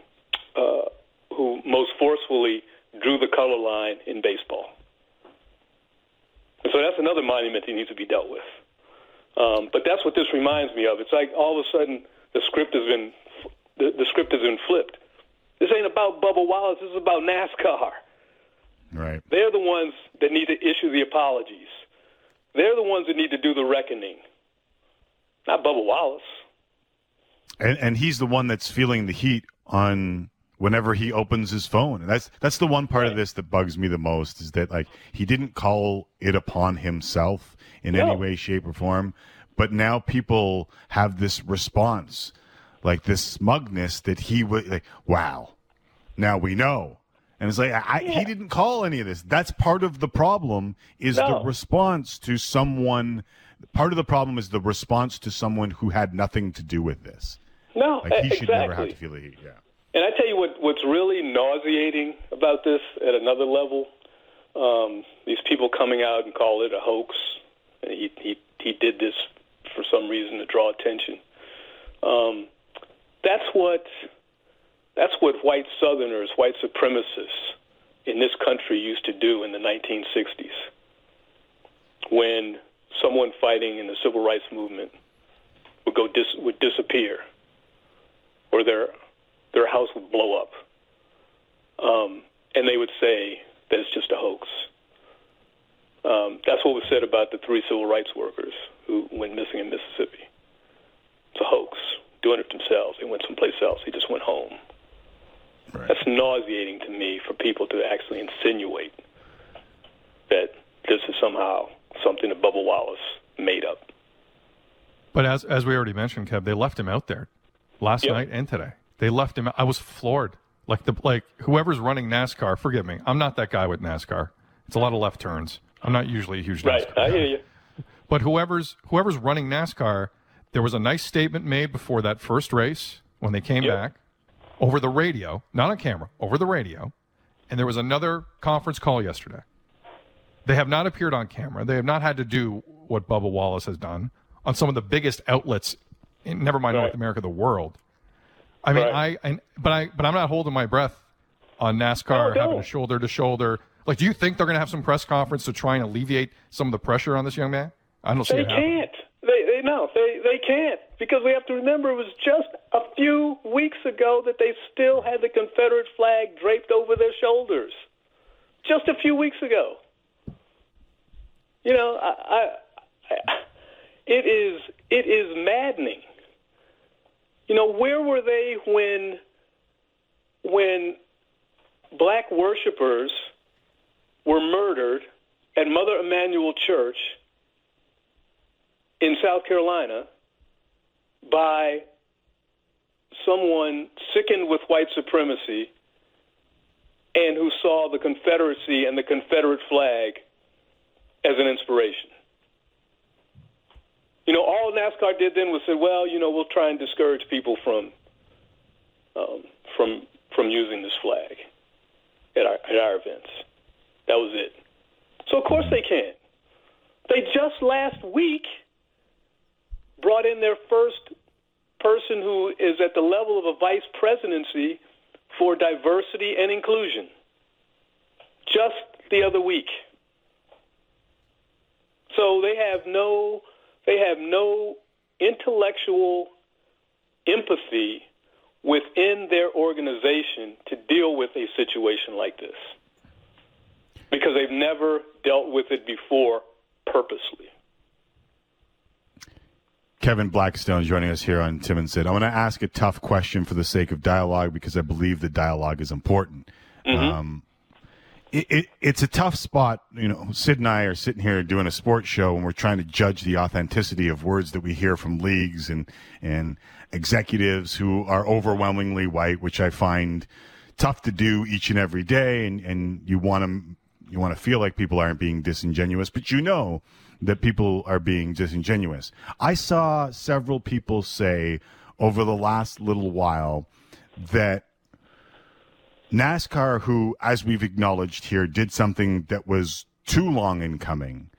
uh, who most forcefully drew the color line in baseball. And so that's another monument that needs to be dealt with. Um, but that's what this reminds me of. It's like all of a sudden the script has been the, the script has been flipped. This ain't about Bubba Wallace. This is about NASCAR. Right. They're the ones that need to issue the apologies. They're the ones that need to do the reckoning, not Bubba Wallace. And, and he's the one that's feeling the heat on whenever he opens his phone. And that's that's the one part right. of this that bugs me the most is that like he didn't call it upon himself in no. any way, shape, or form. But now people have this response, like this smugness that he would like, wow, now we know. And it's like I, yeah. he didn't call any of this. That's part of the problem. Is no. the response to someone? Part of the problem is the response to someone who had nothing to do with this. No, like he exactly. should never have to feel the heat. Yeah. And I tell you what, what's really nauseating about this at another level, um, these people coming out and call it a hoax. He he he did this for some reason to draw attention. Um, that's what that's what white Southerners, white supremacists in this country used to do in the 1960s when someone fighting in the civil rights movement would go dis- would disappear or their their house would blow up um, and they would say that it's just a hoax. Um, that's what was said about the three civil rights workers who went missing in Mississippi. It's a hoax doing it themselves they went someplace else they just went home Right. that's nauseating to me for people to actually insinuate that this is somehow something that Bubba Wallace made up. But as as we already mentioned, Kev, they left him out there last Yep. night and today. They left him. I was floored. Like the like whoever's running NASCAR. Forgive me, I'm not that guy with NASCAR. It's a lot of left turns. I'm not usually a huge NASCAR Right. I guy. hear you. But whoever's whoever's running NASCAR, there was a nice statement made before that first race when they came Yep. back over the radio, not on camera, over the radio. And there was another conference call yesterday. They have not appeared on camera. They have not had to do what Bubba Wallace has done on some of the biggest outlets in never mind North Right. America, the world. I mean, Right. I, but I but I'm not holding my breath on NASCAR No, having a shoulder to shoulder. Like, do you think they're going to have some press conference to try and alleviate some of the pressure on this young man? I don't see They it happening. can't. They, no, they they can't because we have to remember it was just a few weeks ago that they still had the Confederate flag draped over their shoulders. Just a few weeks ago. You know, I, I, I it is it is maddening. You know, where were they when when black worshipers were murdered at Mother Emanuel Church in South Carolina by someone sickened with white supremacy and who saw the Confederacy and the Confederate flag as an inspiration. You know, all NASCAR did then was say, "Well, you know, we'll try and discourage people from um, from from using this flag at our at our events." That was it. So of course they can. They just last week brought in their first person who is at the level of a vice presidency for diversity and inclusion. Just the other week. So they have no they have no intellectual empathy within their organization to deal with a situation like this. Because they've never dealt with it before purposely. Kevin Blackistone joining us here on Tim and Sid. I want to ask a tough question for the sake of dialogue because I believe the dialogue is important. Um, it, it, it's a tough spot. You know, Sid and I are sitting here doing a sports show and we're trying to judge the authenticity of words that we hear from leagues and, and executives who are overwhelmingly white, which I find tough to do each and every day. And, and you want to, you want to feel like people aren't being disingenuous, but you know that people are being disingenuous. I saw several people say over the last little while that NASCAR, who, as we've acknowledged here, did something that was too long in coming.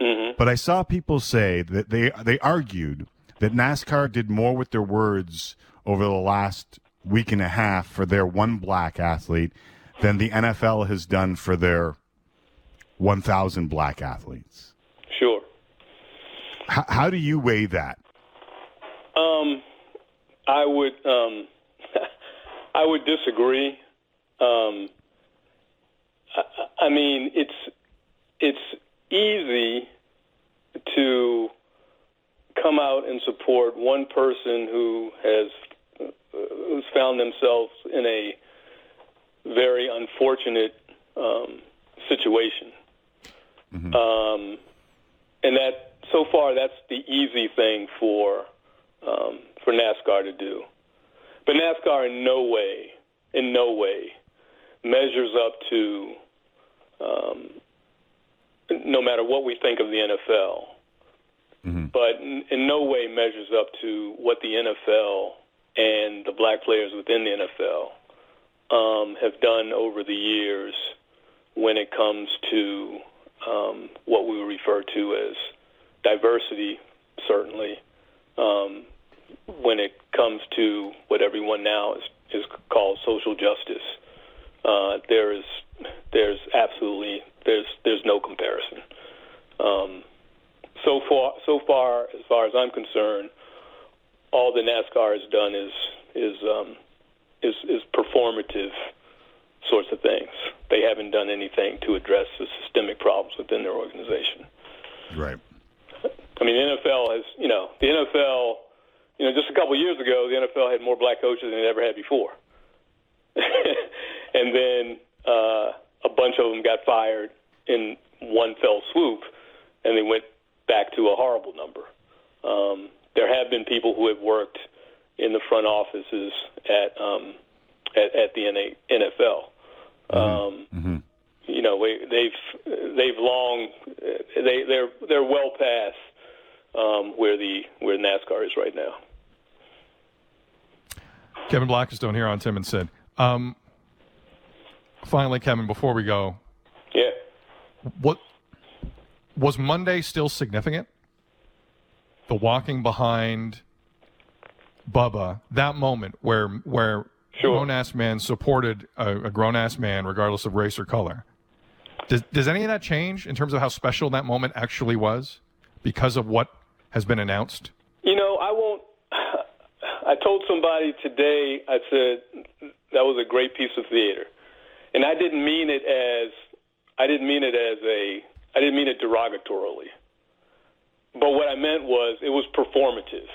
Mm-hmm. But I saw people say that they they argued that NASCAR did more with their words over the last week and a half for their one black athlete than the NFL has done for their 1,000 black athletes. Sure. H- how do you weigh that? Um, I would um, [LAUGHS] I would disagree. Um, I, I mean, it's it's easy to come out and support one person who has uh, who's found themselves in a very unfortunate um, situation. Um, and that so far that's the easy thing for um, for NASCAR to do. But NASCAR in no way, in no way, measures up to um, no matter what we think of the NFL, but in, in no way measures up to what the NFL and the black players within the NFL um, have done over the years when it comes to um, what we refer to as diversity, certainly. Um, when it comes to what everyone now is, is called social justice, uh, there is there's absolutely there's there's no comparison. Um, so far, so far as far as I'm concerned, all the NASCAR has done is is um, is, is performative sorts of things. They haven't done anything to address the systemic problems within their organization. Right. I mean, the NFL has, you know, the NFL, you know, just a couple of years ago, the NFL had more black coaches than it ever had before. [LAUGHS] and then uh, a bunch of them got fired in one fell swoop, and they went back to a horrible number. Um, there have been people who have worked in the front offices at um, at, at the NFL. Mm-hmm. Um, mm-hmm. You know, we, they've they've long they they're they're well past um, where the where NASCAR is right now. Kevin Blackistone here on Tim and Sid. Um, finally, Kevin, before we go, yeah, what was Monday still significant? The walking behind Bubba, that moment where where sure. grown ass man supported a, a grown ass man, regardless of race or color. Does does any of that change in terms of how special that moment actually was because of what has been announced? You know, I won't. I told somebody today. I said that was a great piece of theater, and I didn't mean it as I didn't mean it as a I didn't mean it derogatorily. But what I meant was it was performative,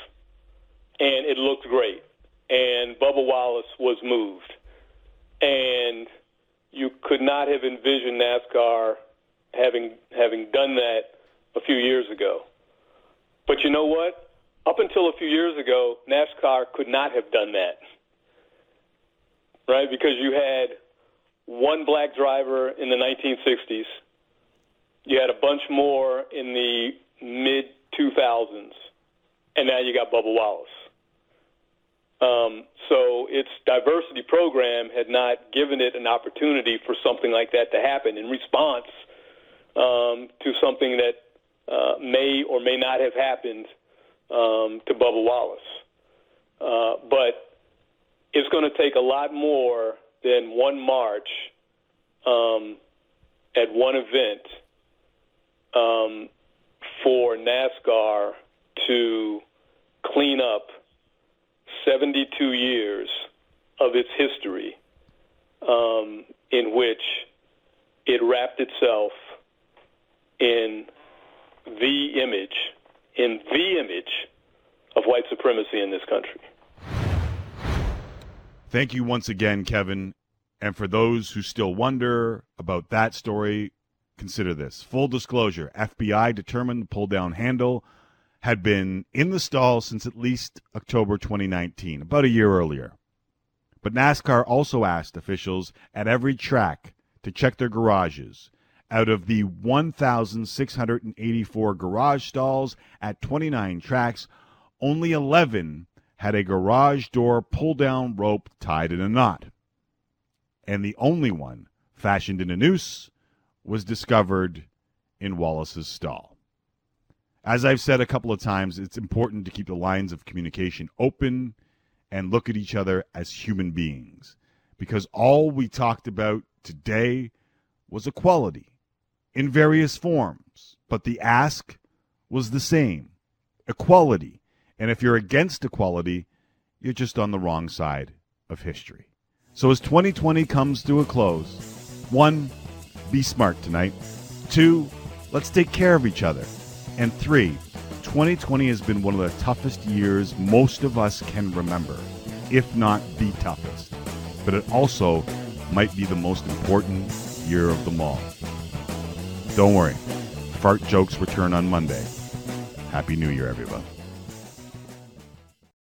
and it looked great and Bubba Wallace was moved. And you could not have envisioned NASCAR having having done that a few years ago. But you know what? Up until a few years ago, NASCAR could not have done that. Right? Because you had one black driver in the 1960s. You had a bunch more in the mid 2000s. And now you got Bubba Wallace. Um, so its diversity program had not given it an opportunity for something like that to happen in response um, to something that uh, may or may not have happened um, to Bubba Wallace. Uh, but it's going to take a lot more than one march um, at one event um, for NASCAR to clean up 72 years of its history um, in which it wrapped itself in the image, in the image of white supremacy in this country. Thank you once again, Kevin. And for those who still wonder about that story, consider this. Full disclosure FBI determined the pull down handle had been in the stall since at least October 2019, about a year earlier. But NASCAR also asked officials at every track to check their garages. Out of the 1,684 garage stalls at 29 tracks, only 11 had a garage door pull down rope tied in a knot. And the only one, fashioned in a noose, was discovered in Wallace's stall. As I've said a couple of times, it's important to keep the lines of communication open and look at each other as human beings because all we talked about today was equality in various forms, but the ask was the same equality. And if you're against equality, you're just on the wrong side of history. So as 2020 comes to a close, one, be smart tonight. Two, let's take care of each other. And three, 2020 has been one of the toughest years most of us can remember, if not the toughest. But it also might be the most important year of them all. Don't worry, fart jokes return on Monday. Happy New Year, everyone.